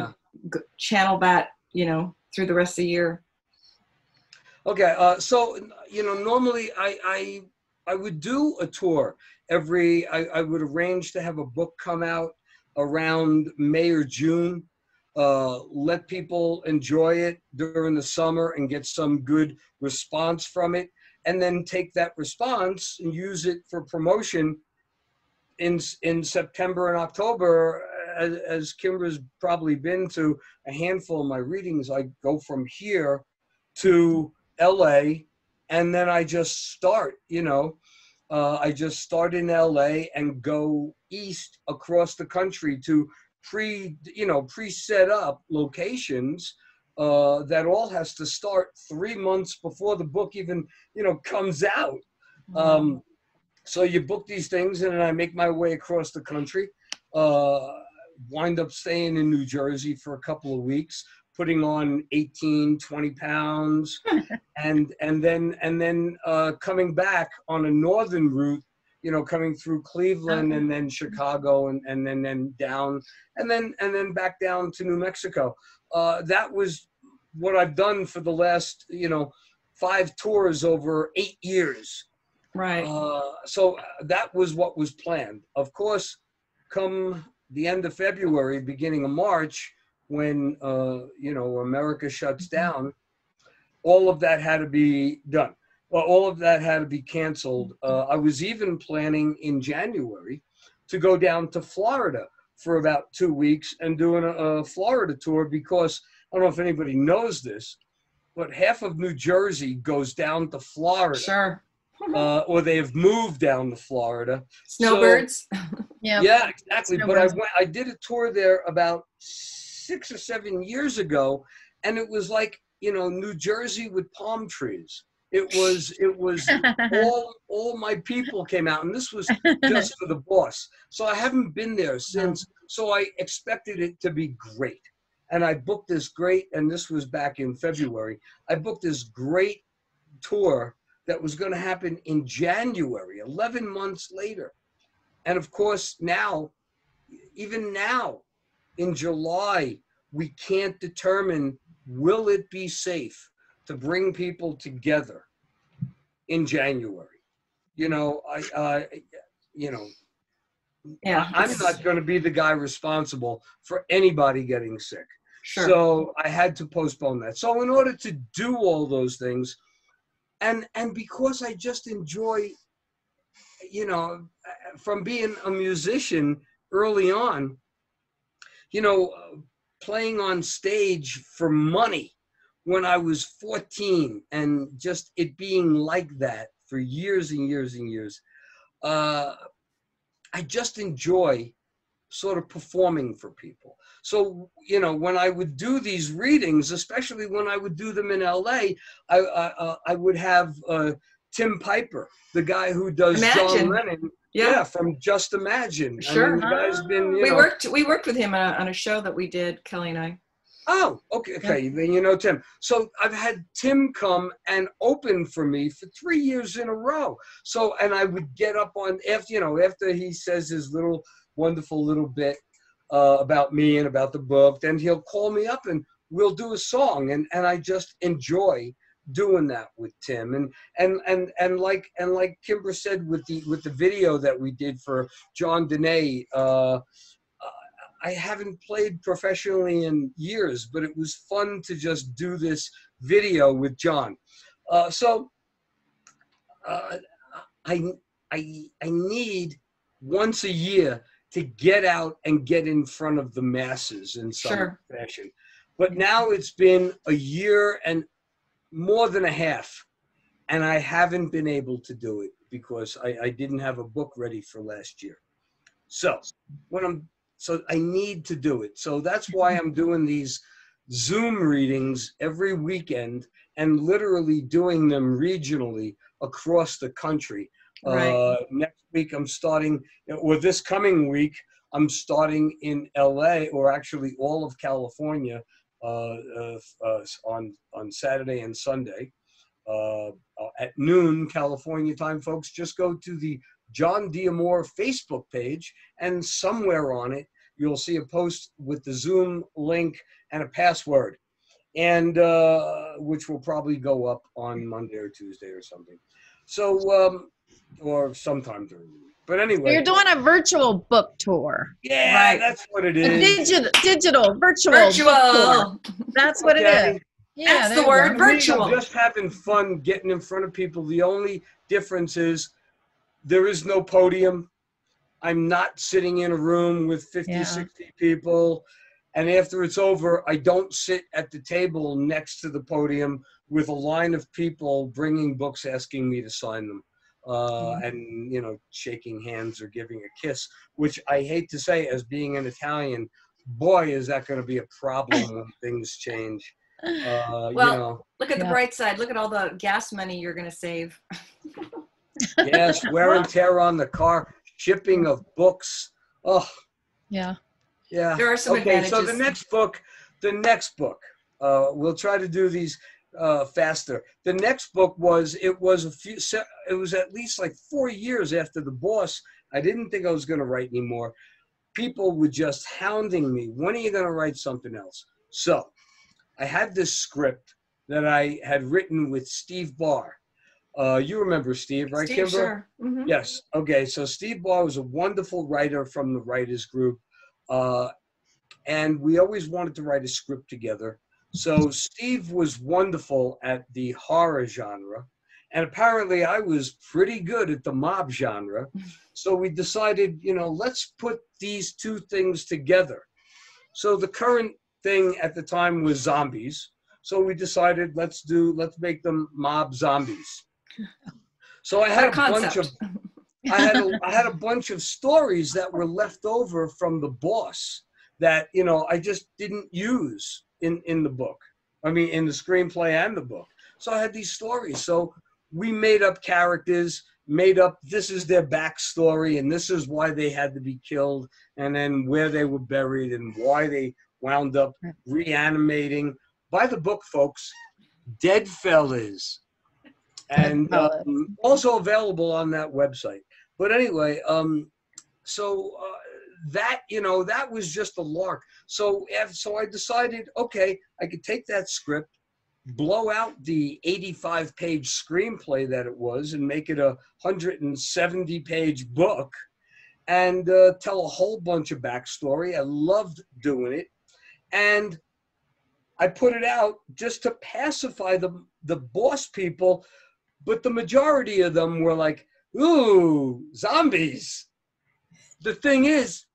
Yeah. channel that, you know, through the rest of the year? Okay, uh, so you know, normally I I I would do a tour every. I, I would arrange to have a book come out around May or June. Uh, let people enjoy it during the summer and get some good response from it, and then take that response and use it for promotion in in September and October. As, as Kimbra's probably been to a handful of my readings, I go from here to LA, and then I just start. You know, uh, I just start in LA and go east across the country to pre, you know, pre-set up locations. Uh, that all has to start three months before the book even, you know, comes out. Um, so you book these things, and then I make my way across the country. Uh, wind up staying in New Jersey for a couple of weeks, putting on 18, 20 pounds, [LAUGHS] and and then and then uh, coming back on a northern route. You know, coming through Cleveland and then Chicago and, and then then down and then and then back down to New Mexico. Uh, that was what I've done for the last you know five tours over eight years. Right. Uh, so uh, that was what was planned. Of course, come the end of February, beginning of March, when uh, you know America shuts down, all of that had to be done. Well, all of that had to be canceled. Uh, I was even planning in January to go down to Florida for about two weeks and doing a, a Florida tour because I don't know if anybody knows this, but half of New Jersey goes down to Florida Sure. [LAUGHS] uh, or they have moved down to Florida. Snowbirds. [LAUGHS] yeah. Yeah, exactly. But I went. I did a tour there about six or seven years ago, and it was like you know New Jersey with palm trees. It was. It was [LAUGHS] all all my people came out, and this was just for the boss. So I haven't been there since. So I expected it to be great, and I booked this great. And this was back in February. I booked this great tour that was going to happen in January, 11 months later. And of course, now, even now, in July, we can't determine will it be safe to bring people together in January. You know, I, uh, you know, yeah. I'm not going to be the guy responsible for anybody getting sick. Sure. So I had to postpone that. So in order to do all those things, and and because I just enjoy, you know, from being a musician early on, you know, uh, playing on stage for money when I was 14, and just it being like that for years and years and years. Uh, I just enjoy sort of performing for people. So, you know, when I would do these readings, especially when I would do them in LA, I, I, I would have uh, Tim Piper, the guy who does Imagine. John Lennon. Yeah. Yeah. from Just Imagine. I Sure. mean, the guy's been, you we know, worked we worked with him on a, on a show that we did, Kelly and I. Oh, okay, okay. Then you know Tim. So I've had Tim come and open for me for three years in a row. So and I would get up on after you know after he says his little wonderful little bit uh, about me and about the book, then he'll call me up and we'll do a song, and and I just enjoy doing that with Tim and and and and like and like Kimbra said with the with the video that we did for John Dene. Uh, I haven't played professionally in years, but it was fun to just do this video with John. Uh, so uh, I, I, I need once a year to get out and get in front of the masses in some Sure. fashion. But now it's been a year and more than a half, and I haven't been able to do it because I, I didn't have a book ready for last year. So when I'm so I need to do it. So that's why I'm doing these Zoom readings every weekend and literally doing them regionally across the country. Right. Uh, next week I'm starting, or this coming week I'm starting in LA, or actually all of California, on on Saturday and Sunday uh, uh, at noon California time. Folks, just go to the Jon D'Amore Facebook page, and somewhere on it you'll see a post with the Zoom link and a password, and uh, which will probably go up on Monday or Tuesday or something. So, um, or sometime during the week. But anyway, You're doing a virtual book tour. yeah, Right. that's what it is. A digital, digital, virtual. book tour. Virtual. That's what Okay. it is. Yeah, That's the word go. I'm virtual. just having fun getting in front of people. The only difference is there is no podium. I'm not sitting in a room with 50, Yeah. 60 people. And after it's over, I don't sit at the table next to the podium with a line of people bringing books asking me to sign them. Uh, and you know, shaking hands or giving a kiss, which I hate to say, as being an Italian, boy, is that going to be a problem when [LAUGHS] things change. Uh, Well, you know, Look at the Yeah. bright side. Look at all the gas money you're going to save. yes, [LAUGHS] wear and tear on the car, shipping of books. Oh, Yeah. yeah. There are some okay, so the next book, the next book, uh, we'll try to do these uh, faster. The next book was it was a few, it was at least like four years after the boss. I didn't think I was going to write anymore. People were just hounding me. When are you going to write something else? So, I had this script that I had written with Steve Barr. Uh, you remember Steve, right, Steve, Kimbra? sure. Mhm. Yes. Okay. So Steve Barr was a wonderful writer from the writers group, uh, and we always wanted to write a script together. So Steve was wonderful at the horror genre, and apparently I was pretty good at the mob genre. So we decided, you know, let's put these two things together. So the current thing at the time was zombies. So we decided let's do let's make them mob zombies. So I had a bunch of. I had a, I had a bunch of stories that were left over from the boss that you know I just didn't use in in the book. I mean, in the screenplay and the book. So I had these stories. So we made up characters, made up this is their backstory, and this is why they had to be killed, and then where they were buried, and why they wound up reanimating. By the book, folks, Dead Fellas, and um, also available on that website. But anyway, um, so uh, that you know that was just a lark. So so I decided, okay, I could take that script, blow out the 85 page screenplay that it was, and make it a 170 page book, and uh, tell a whole bunch of backstory. I loved doing it, and I put it out just to pacify the the boss people, but the majority of them were like, "Ooh, zombies." The thing is,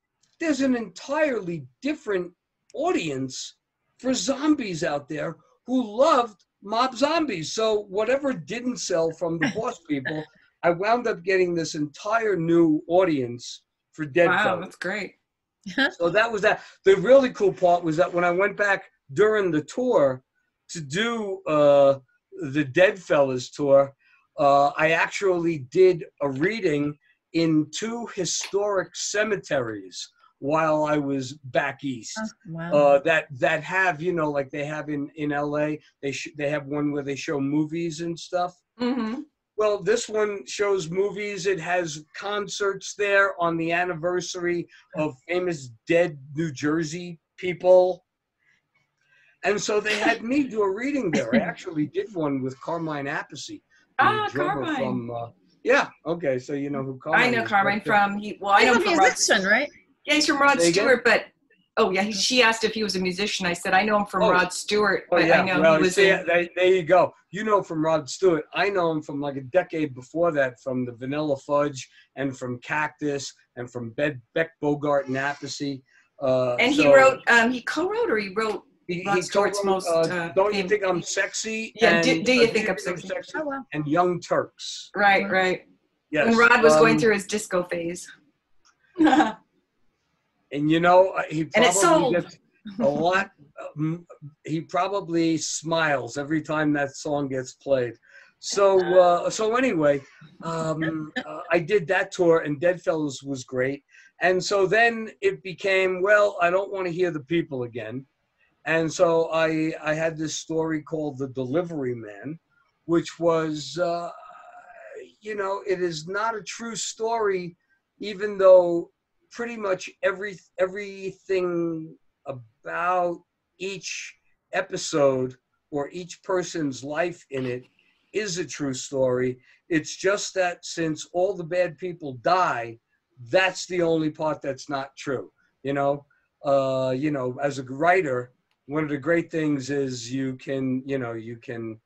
there's an entirely different audience for zombies out there who loved mob zombies. So whatever didn't sell from the boss [LAUGHS] people, I wound up getting this entire new audience for Dead wow, Fellas. that's great. [LAUGHS] So that was that. The really cool part was that when I went back during the tour to do uh, the Dead Fellas tour, uh, I actually did a reading in two historic cemeteries while I was back east. wow. Uh, that that have you know like they have in in L.A. They sh- they have one where they show movies and stuff. hmm Well, this one shows movies. It has concerts there on the anniversary of famous dead New Jersey people. And so they had me do a reading there. I [LAUGHS] actually did one with Carmine Appice. the Ah, Carmine. From, uh, yeah, okay, so you know who Carmine I know is, Carmine but, uh, from he. Well, I He's know a him from Rod. musician, right? Yeah, he's from Rod Say again? Stewart, but oh yeah, he, she asked if he was a musician. I said I know him from Oh. Rod Stewart, Oh, but yeah. I know well, he was see, in. there, there you go. You know from Rod Stewart. I know him from like a decade before that, from the Vanilla Fudge and from Cactus and from Bed, Beck Bogart and Appice. Uh, And he wrote, um, he co-wrote or he wrote. he, Rod he Stewart's most, uh, uh, Don't you think I'm sexy? Yeah, do- and, do you uh, think I'm sexy? Oh wow. And Young Turks. Right, right. Yes. When Rod was going um, through his disco phase. [LAUGHS] and you know, uh, he probably gets a [LAUGHS] lot. um, he probably smiles every time that song gets played. So, uh, so anyway, um, uh, I did that tour, and Dead Deadfellas was great. And so then it became, well, I don't want to hear the people again. And so I, I had this story called The Delivery Man, which was, uh, you know, it is not a true story, even though pretty much every everything about each episode or each person's life in it is a true story. It's just that since all the bad people die, that's the only part that's not true. You know, uh, you know, as a writer, one of the great things is you can, you know, you can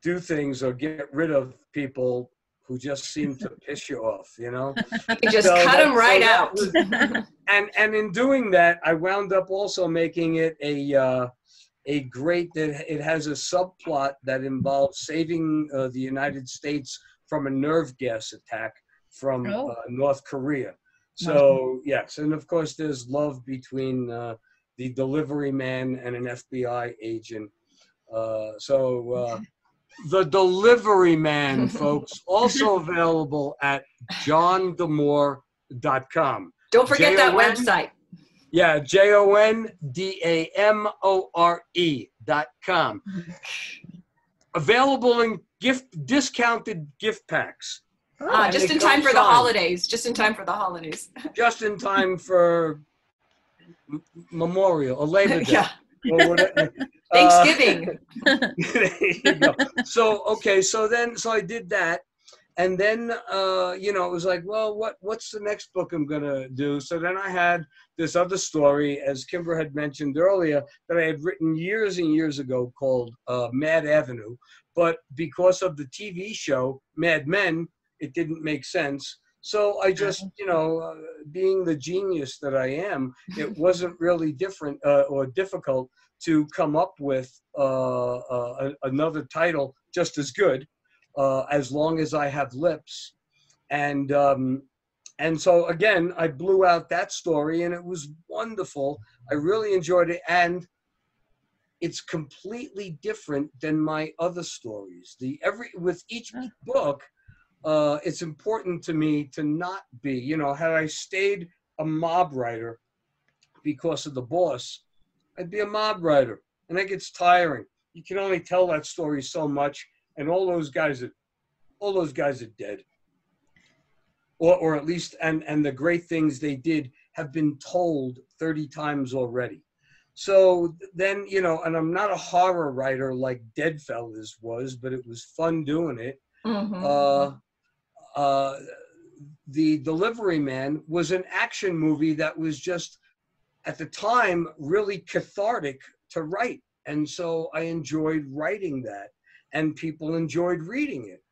do things or get rid of people who just seem to piss you off. You know. You just So cut that- him right so out. was- and and in doing that, I wound up also making it a uh, a great that it has a subplot that involves saving uh, the United States from a nerve gas attack from Oh. uh, North Korea. So yes, and of course there's love between uh, the delivery man and an FBI agent. Uh, so uh, the delivery man, [LAUGHS] folks, also available at jondamore.com. Don't forget that website. Yeah, J O N D A M O R E dot com. Available in gift discounted gift packs, ah, and just in time for the signed. holidays. Just in time for the holidays. just in time for M- Memorial or Labor [LAUGHS] Day. yeah. Or whatever. [LAUGHS] Thanksgiving. [LAUGHS] Uh. So okay, so then so I did that, and then uh, you know it was like, well, what what's the next book I'm gonna do? So then I had this other story, as Kimbra had mentioned earlier, that I had written years and years ago called uh, Mad Avenue, but because of the TV show Mad Men, it didn't make sense. So I just, you know, uh, being the genius that I am, it [LAUGHS] wasn't really different uh, or difficult to come up with uh, uh, another title just as good, uh, as long as I have lips. And um, and so again, I blew out that story, and it was wonderful. I really enjoyed it, and it's completely different than my other stories. The every with each book, uh, it's important to me to not be. You know, had I stayed a mob writer because of the boss, I'd be a mob writer, and that gets tiring. You can only tell that story so much, and all those guys are, all those guys are dead, or or at least, and and the great things they did have been told thirty times already. So then, you know, and I'm not a horror writer like Deadfellas was, but it was fun doing it Mhm. uh, uh, the delivery man was an action movie that was just at the time really cathartic to write. And so i enjoyed writing that and people enjoyed reading it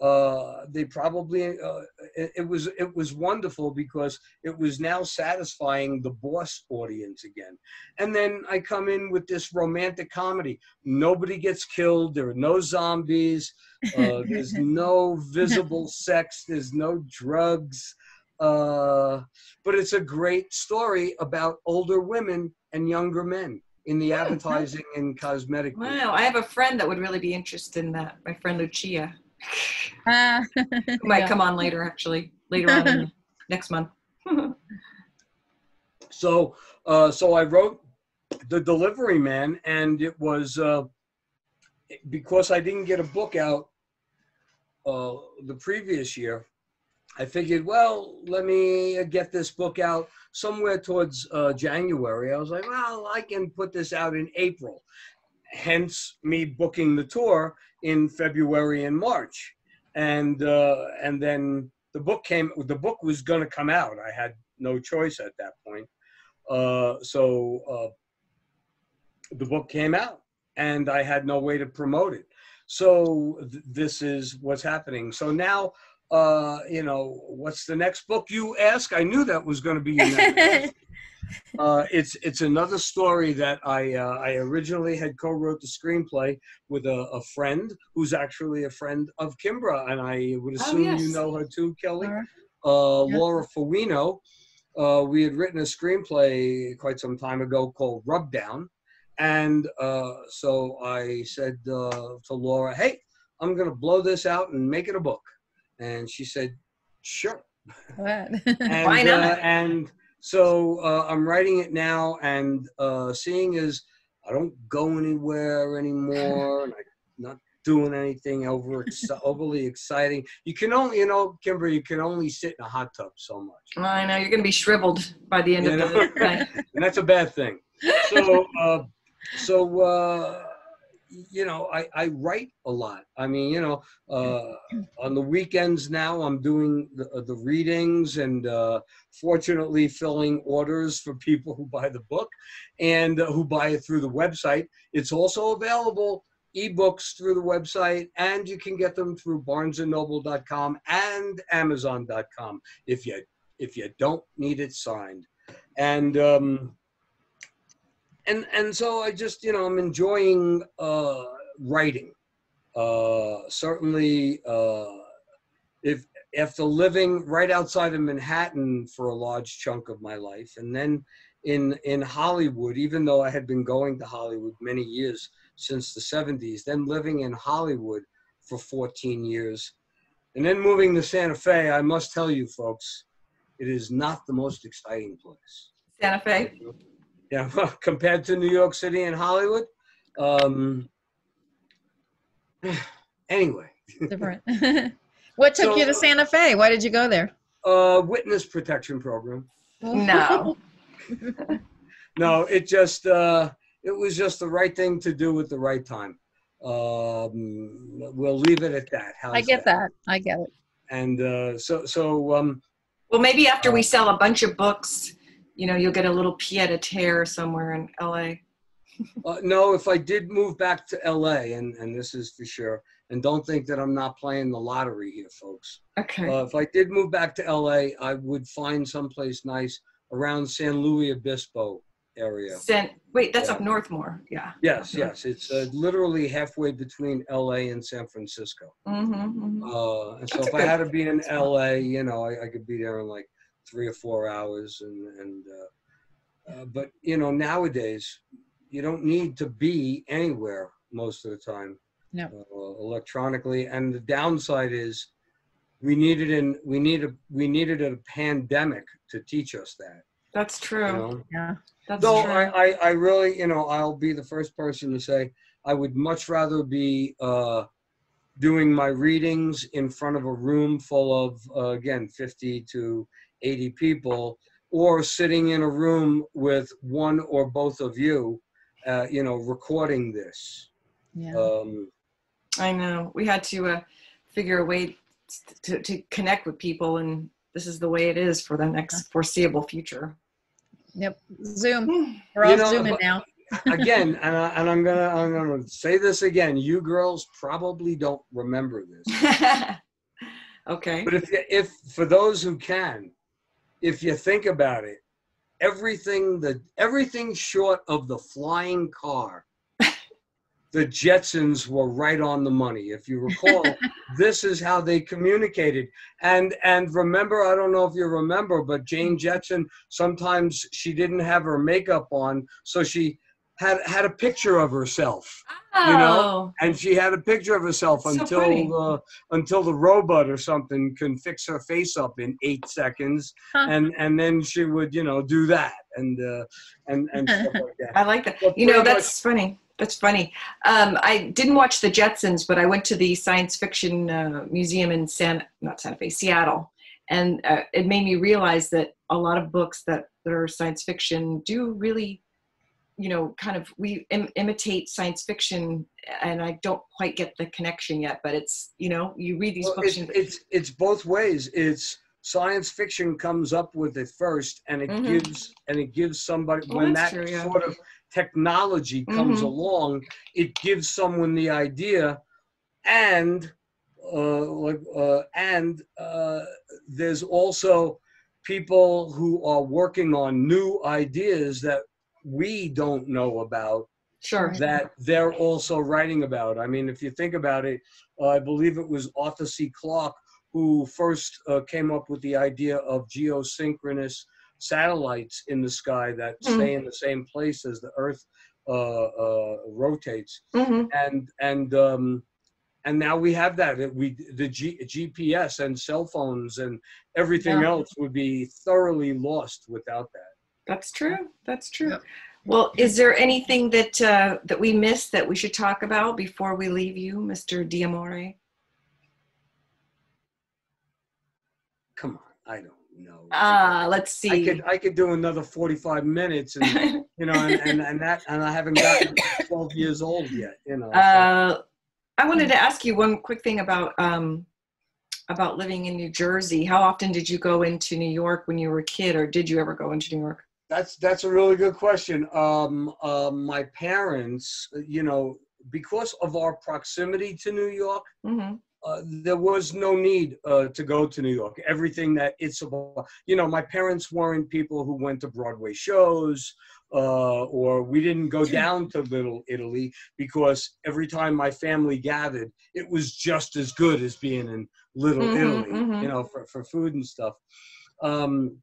uh, they probably uh, it, it was it was wonderful because it was now satisfying the boss audience again and then i come in with this romantic comedy nobody gets killed there are no zombies uh, there's [LAUGHS] no visible sex. There's no drugs. uh, but it's a great story about older women and younger men in the advertising and cosmetic. business. Wow, I have a friend that would really be interested in that. My friend Lucia, [LAUGHS] Who might yeah. come on later, actually, later on in, [LAUGHS] next month. So, uh, so I wrote the Delivery Man, and it was uh, because I didn't get a book out uh, the previous year. I figured, well, let me get this book out somewhere towards uh, January. I was like, well, I can put this out in April. Hence, me booking the tour in February and March, and uh, and then the book came. The book was going to come out. I had no choice at that point. Uh, so uh, the book came out, and I had no way to promote it. So th- this is what's happening. So now, uh, you know, what's the next book you ask? I knew that was going to be your next. [LAUGHS] uh, it's it's another story that I uh, I originally had co-wrote the screenplay with a, a friend who's actually a friend of Kimbra, and I would Oh, assume yes. you know her too, Kelly Laura? uh. Laura Fawino. Uh, we had written a screenplay quite some time ago called Rub Down. And uh, so I said uh, to Laura, hey, I'm going to blow this out and make it a book. And she said, sure. [LAUGHS] And, Why not? Uh, and so uh, I'm writing it now, and uh, seeing as I don't go anywhere anymore, and I'm not doing anything over [LAUGHS] overly exciting. You can only, you know, Kimbra, you can only sit in a hot tub so much, I know you're going to be shriveled by the end You of know? the night. [LAUGHS] and that's a bad thing. So, uh, so uh, you know, I, I write a lot. I mean, you know, uh, on the weekends now, I'm doing the, uh, the readings and uh, fortunately filling orders for people who buy the book and uh, who buy it through the website. It's also available ebooks through the website and you can get them through barnesandnoble.com and amazon.com if you if you don't need it signed and um and and so i just you know i'm enjoying uh writing. Uh certainly uh if after living right outside of manhattan for a large chunk of my life and then in in hollywood even though i had been going to hollywood many years since the 70s then living in hollywood for 14 years and then moving to santa fe i must tell you folks it is not the most exciting place. Santa Fe. Yeah, [LAUGHS] compared to New York City and Hollywood. Um, [SIGHS] anyway, Different. [LAUGHS] what took So- you to Santa Fe? Why did you go there? uh, witness protection program. No. [LAUGHS] No, it just uh, it was just the right thing to do at the right time. Um, we'll leave it at that. How's I get that. I get it. And uh, so so um, Well, maybe after Uh, we sell a bunch of books, you know, you'll get a little pied a terre somewhere in LA. [LAUGHS] Uh, no, if I did move back to LA, and, and this is for sure, and don't think that I'm not playing the lottery here, folks. Okay. Uh, if I did move back to LA, I would find someplace nice around San Luis Obispo area. Sent, wait, that's Yeah. up north more. Yeah. Yes, yes, it's uh, literally halfway between LA and San Francisco. Mm-hmm, Uh, and so That's if I had to be in. LA, you know, I, I could be there in like three or four hours, and and uh, uh, but you know nowadays you don't need to be anywhere most of the time. No. Uh, electronically, and the downside is we needed in we needed we needed a pandemic to teach us that. That's true. You know? Yeah. That's Though true. I, I, I really, you know, I'll be the first person to say I would much rather be uh, doing my readings in front of a room full of, uh, again, 50 to 80 people, or sitting in a room with one or both of you, uh, you know, recording this. Yeah. Um, I know. We had to uh, figure a way to, to connect with people, and this is the way it is for the next foreseeable future. Yep. Zoom. We're all You know, zooming now. [LAUGHS] again, and, I, and I'm gonna I'm gonna say this again. You girls probably don't remember this. [LAUGHS] okay. But if if for those who can, if you think about it, everything the everything short of the flying car [LAUGHS] the Jetsons were right on the money. If you recall, [LAUGHS] this is how they communicated. And and remember, I don't know if you remember, but Jane Jetson sometimes she didn't have her makeup on, so she had had a picture of herself. Oh, You know, and she had a picture of herself That's so funny. until uh, until the robot or something can fix her face up in eight seconds, Huh. and and then she would you know do that and uh, and and stuff [LAUGHS] like that. I like that. Well, You know, that's funny. That's funny. Um, I didn't watch the Jetsons, but I went to the science fiction uh, museum in San, not Santa Fe, Seattle, and uh, it made me realize that a lot of books that, that are science fiction do really, you know, kind of we Im- imitate science fiction, and I don't quite get the connection yet. But it's you know, you read these Well, books. it's, it's it's both ways. It's science fiction comes up with it first, and it Mhm. gives and it gives somebody Well, when that true, yeah. sort of technology comes Mhm. along, it gives someone the idea, and uh, like uh, and uh, there's also people who are working on new ideas that we don't know about sure. that they're also writing about. I mean, if you think about it, uh, I believe it was Arthur C. Clarke who first uh, came up with the idea of geosynchronous satellites in the sky that Mhm. stay in the same place as the Earth uh, uh, rotates, hmm and and um, and now we have that. We the G, GPS and cell phones and everything Yeah. else would be thoroughly lost without that. That's true. That's true. Well, is there anything that uh, that we missed that we should talk about before we leave you, Mr. D'Amore? Come on, I don't know. Ah, let's see. I could I could do another 45 minutes and [LAUGHS] you know and, and, and that and I haven't gotten 12 years old yet, you know. so- uh, I wanted to ask you one quick thing about um, about living in New Jersey. How often did you go into New York when you were a kid, or did you ever go into New York? That's that's a really good question. Um, uh, my parents, you know, because of our proximity to New York, hmm uh, there was no need uh, to go to New York. Everything that it's about, you know, my parents weren't people who went to Broadway shows, uh, or we didn't go down to Little Italy because every time my family gathered, it was just as good as being in Little Mhm, Italy, mhm. you know, for, for food and stuff. Um,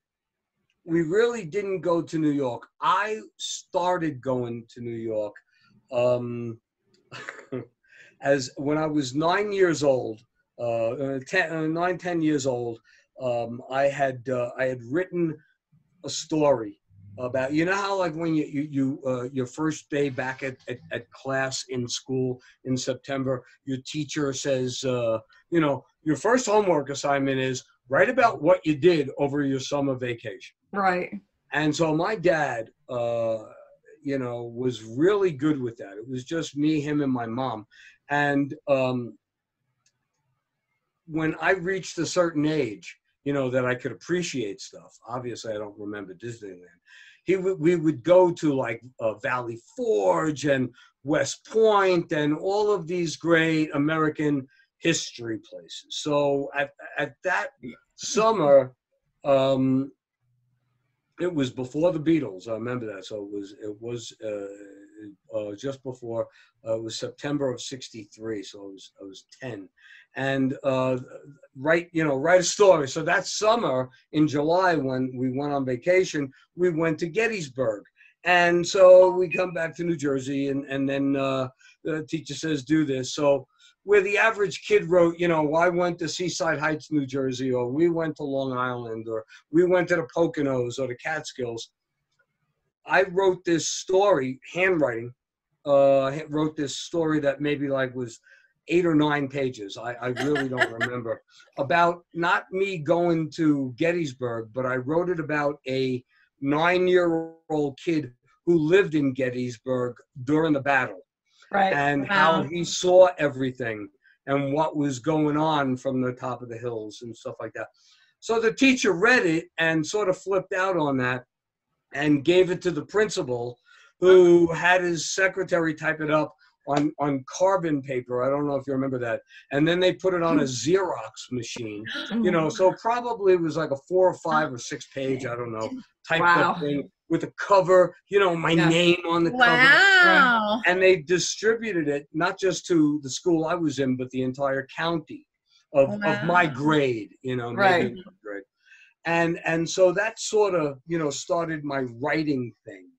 we really didn't go to New York. I started going to New York. Um, [LAUGHS] as when I was nine years old, uh, uh, uh, nine, ten years old, um, I had uh, I had written a story about you know how like when you you, you uh, your first day back at, at, at class in school in September, your teacher says uh, you know your first homework assignment is write about what you did over your summer vacation. Right. And so my dad, uh, you know, was really good with that. It was just me, him, and my mom. And um, when I reached a certain age, you know, that I could appreciate stuff. Obviously, I don't remember Disneyland. He would, we would go to like uh, Valley Forge and West Point and all of these great American history places. So at at that summer, um, it was before the Beatles. I remember that. So it was it was uh, uh, just before. Uh, it was September of '63. So I was I was ten, and uh, write you know write a story. So that summer in July when we went on vacation, we went to Gettysburg. And so we come back to New Jersey, and and then uh, the teacher says do this. So where the average kid wrote, you know, I went to Seaside Heights, New Jersey, or we went to Long Island, or we went to the Poconos or the Catskills. I wrote this story, handwriting, uh, wrote this story that maybe like was eight or nine pages. I, I really don't [LAUGHS] remember about not me going to Gettysburg, but I wrote it about a nine-year-old kid who lived in Gettysburg during the battle Right. and how he saw everything and what was going on from the top of the hills and stuff like that. So the teacher read it and sort of flipped out on that and gave it to the principal, who had his secretary type it up on on carbon paper. I don't know if you remember that. And then they put it on a hmm. Xerox machine. You [GASPS] know, so probably it was like a four or five or six page, I don't know, type Wow. thing with a cover. You know, my Yeah. name on the cover Wow. and they distributed it not just to the school I was in, but the entire county of, of my grade, you know, maybe Right. above grade. And and so that sort of you know started my writing thing.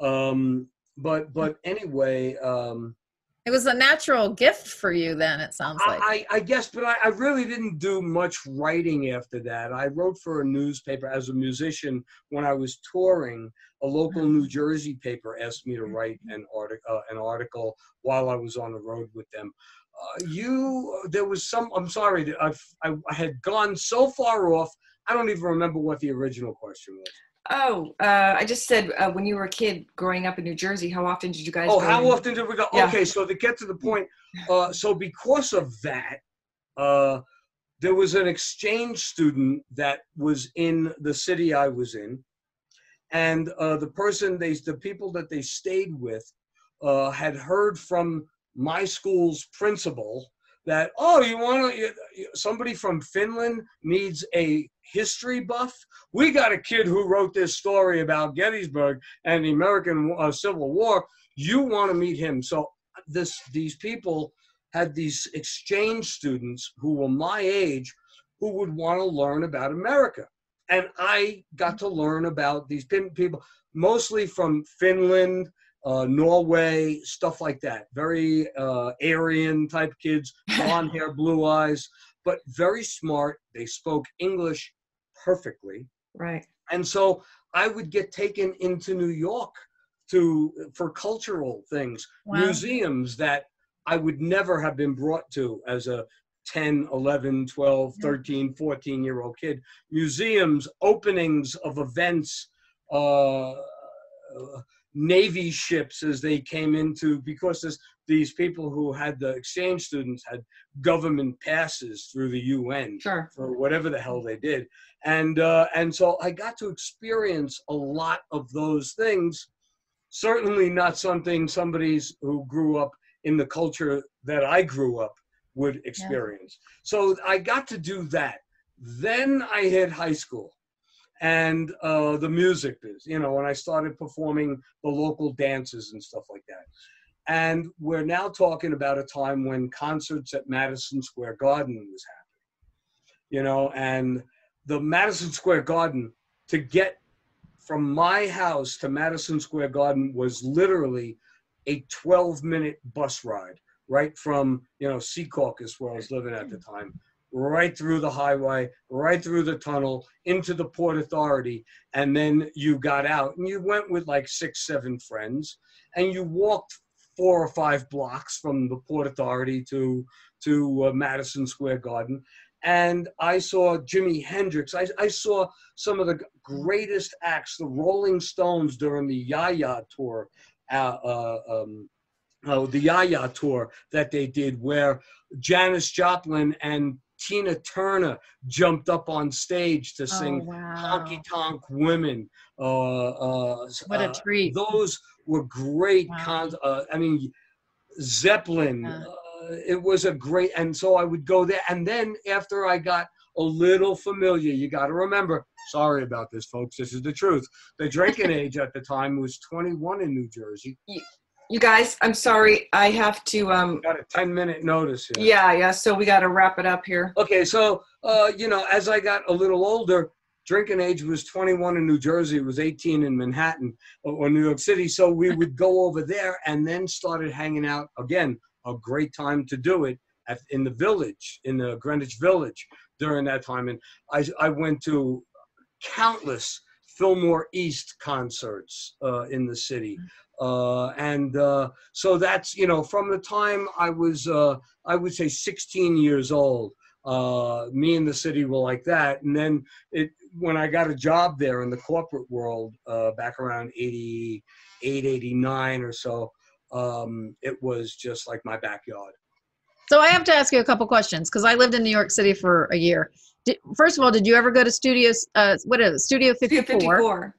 Um, but but anyway, um, It was a natural gift for you then, it sounds like. I, I, guess, but I, I really didn't do much writing after that. I wrote for a newspaper as a musician when I was touring. A local New Jersey paper asked me to write an article, uh, an article while I was on the road with them. Uh, you, there was some. I'm sorry, I've, I, I had gone so far off. I don't even remember what the original question was. Oh, uh, I just said uh, when you were a kid growing up in New Jersey, how often did you guys? Oh, how in- often did we go? Yeah. Okay, so to get to the point, uh, so because of that, uh, there was an exchange student that was in the city I was in, and uh, the person they, the people that they stayed with, uh, had heard from my school's principal that oh, you want to somebody from Finland needs a history buff. We got a kid who wrote this story about Gettysburg and the American uh, Civil War. You want to meet him? So this these people had these exchange students who were my age who would want to learn about America. And I got to learn about these people, mostly from Finland, uh, Norway, stuff like that. Very uh, Aryan type kids, [LAUGHS] blonde hair, blue eyes, but very smart. They spoke English perfectly Right. and so I would get taken into New York to for cultural things, Wow. museums that I would never have been brought to as a 10, 11, 12, 13, 14 year old kid. Museums, openings of events, uh, Navy ships as they came into, because this, these people who had the exchange students had government passes through the UN Sure. for whatever the hell they did and uh, and so I got to experience a lot of those things. Certainly not something somebody's who grew up in the culture that I grew up would experience. So I got to do that. Then I hit high school, and uh, the music biz. You know, when I started performing the local dances and stuff like that. And we're now talking about a time when concerts at Madison Square Garden was happening. You know, and the Madison Square Garden to get from my house to Madison Square Garden was literally a 12 minute bus ride right from you know Secaucus where I was living at the time right through the highway right through the tunnel into the Port Authority and then you got out and you went with like six seven friends and you walked four or five blocks from the Port Authority to to uh, Madison Square Garden and I saw Jimi Hendrix. I, I saw some of the greatest acts, the Rolling Stones during the Yaya tour, uh, uh, um, uh, the Yaya tour that they did, where Janis Joplin and Tina Turner jumped up on stage to sing oh, wow. Honky Tonk Women. Uh, uh, What a uh, treat. those were great Wow. cons. Uh, I mean, Zeppelin. Yeah. Uh, it was a great, and so I would go there. And then after I got a little familiar, you got to remember. Sorry about this, folks. This is the truth. The drinking [LAUGHS] age at the time was 21 in New Jersey. You guys, I'm sorry. I have to. Um. Got a 10 minute notice here. Yeah. Yeah. So we got to wrap it up here. Okay, so uh, you know, as I got a little older, drinking age was 21 in New Jersey. It was 18 in Manhattan or or New York City. So we [LAUGHS] would go over there and then started hanging out again. A great time to do it at, in the village, in the Greenwich Village during that time. And I, I went to countless Fillmore East concerts uh, in the city. Uh, and uh, so that's, you know, from the time I was, uh, I would say 16 years old, uh, me and the city were like that. And then it, when I got a job there in the corporate world uh, back around 88, 89 or so, um, it was just like my backyard. So I have to ask you a couple questions because I lived in New York City for a year. Did, first of all, did you ever go to Studios? Uh, what is it? Studio 54? 54.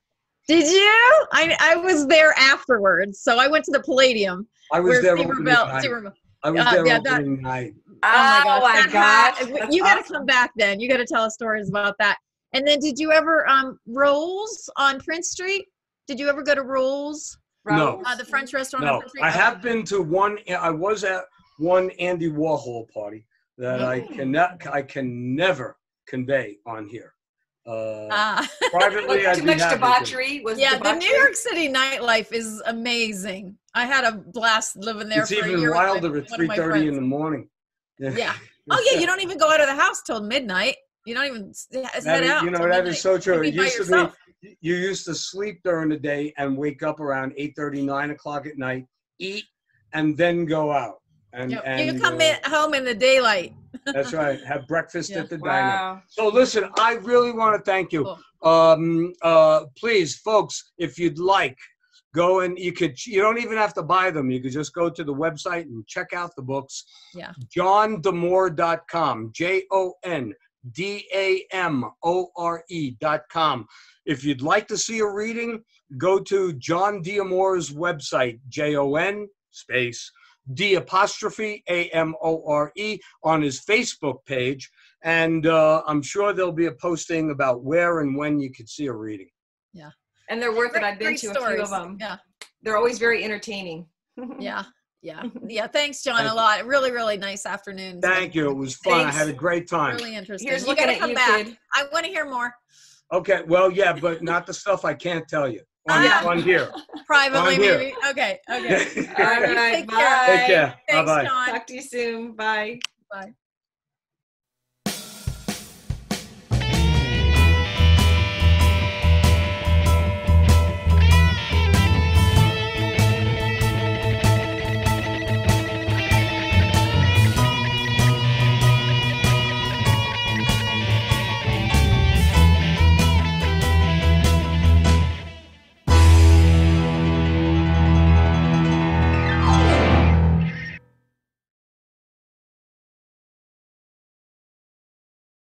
Did you? I I was there afterwards, so I went to the Palladium. I was there Steve opening Rubell, night. Steve Rubell- I was Uh, there yeah, that- night. Oh my gosh. my gosh, you got to awesome. come back then. You got to tell us stories about that. And then did you ever um Raoul's on Prince Street? Did you ever go to Raoul's? No. Uh, the French restaurant on No, Prince Street? I Okay. have been to one. I was at one Andy Warhol party that I Mm. cannot. I can never convey on here. Uh, Ah. privately, I'd Too much happy to. debauchery was yeah, the? New York City nightlife is amazing. I had a blast living there It's for a even year. with my- wilder at one three thirty in the morning. Yeah. [LAUGHS] Oh yeah, you don't even go out of the house till midnight. You don't even s- head That is- out. you know till that midnight. is so true. You It be by used to be you used to sleep during the day and wake up around 8 9 o'clock at night, eat, and then go out. And, Yep. and you come uh, in, home in the daylight. that's right. Have [LAUGHS] breakfast Yeah. at the diner. So listen, I really want to thank you. Cool. Um, uh, please, folks, if you'd like, go and you could. You don't even have to buy them. You could just go to the website and check out the books. Yeah. jondamore.com. J O N D A M O R E dot com. If you'd like to see a reading, go to Jon D'Amore's website. J O N space D apostrophe A M O R E on his Facebook page. And uh, I'm sure there'll be a posting about where and when you could see a reading. Yeah. And they're worth it. I've been great to a few of them. Yeah, They're always very entertaining. [LAUGHS] yeah, yeah, [LAUGHS] yeah. Thanks, Jon, Thank a lot. Really, really nice afternoon. Thank you. It was fun. I had a great time. Really interesting. Here's you looking gotta come you, back. kid. I want to hear more Okay. Well, yeah, but not the stuff I can't tell you on, Ah. on here. privately, I'm here. maybe. Okay, okay. [LAUGHS] All right. Take bye. care. Take care. Thanks, Bye bye. Jon. Talk to you soon. Bye. Bye.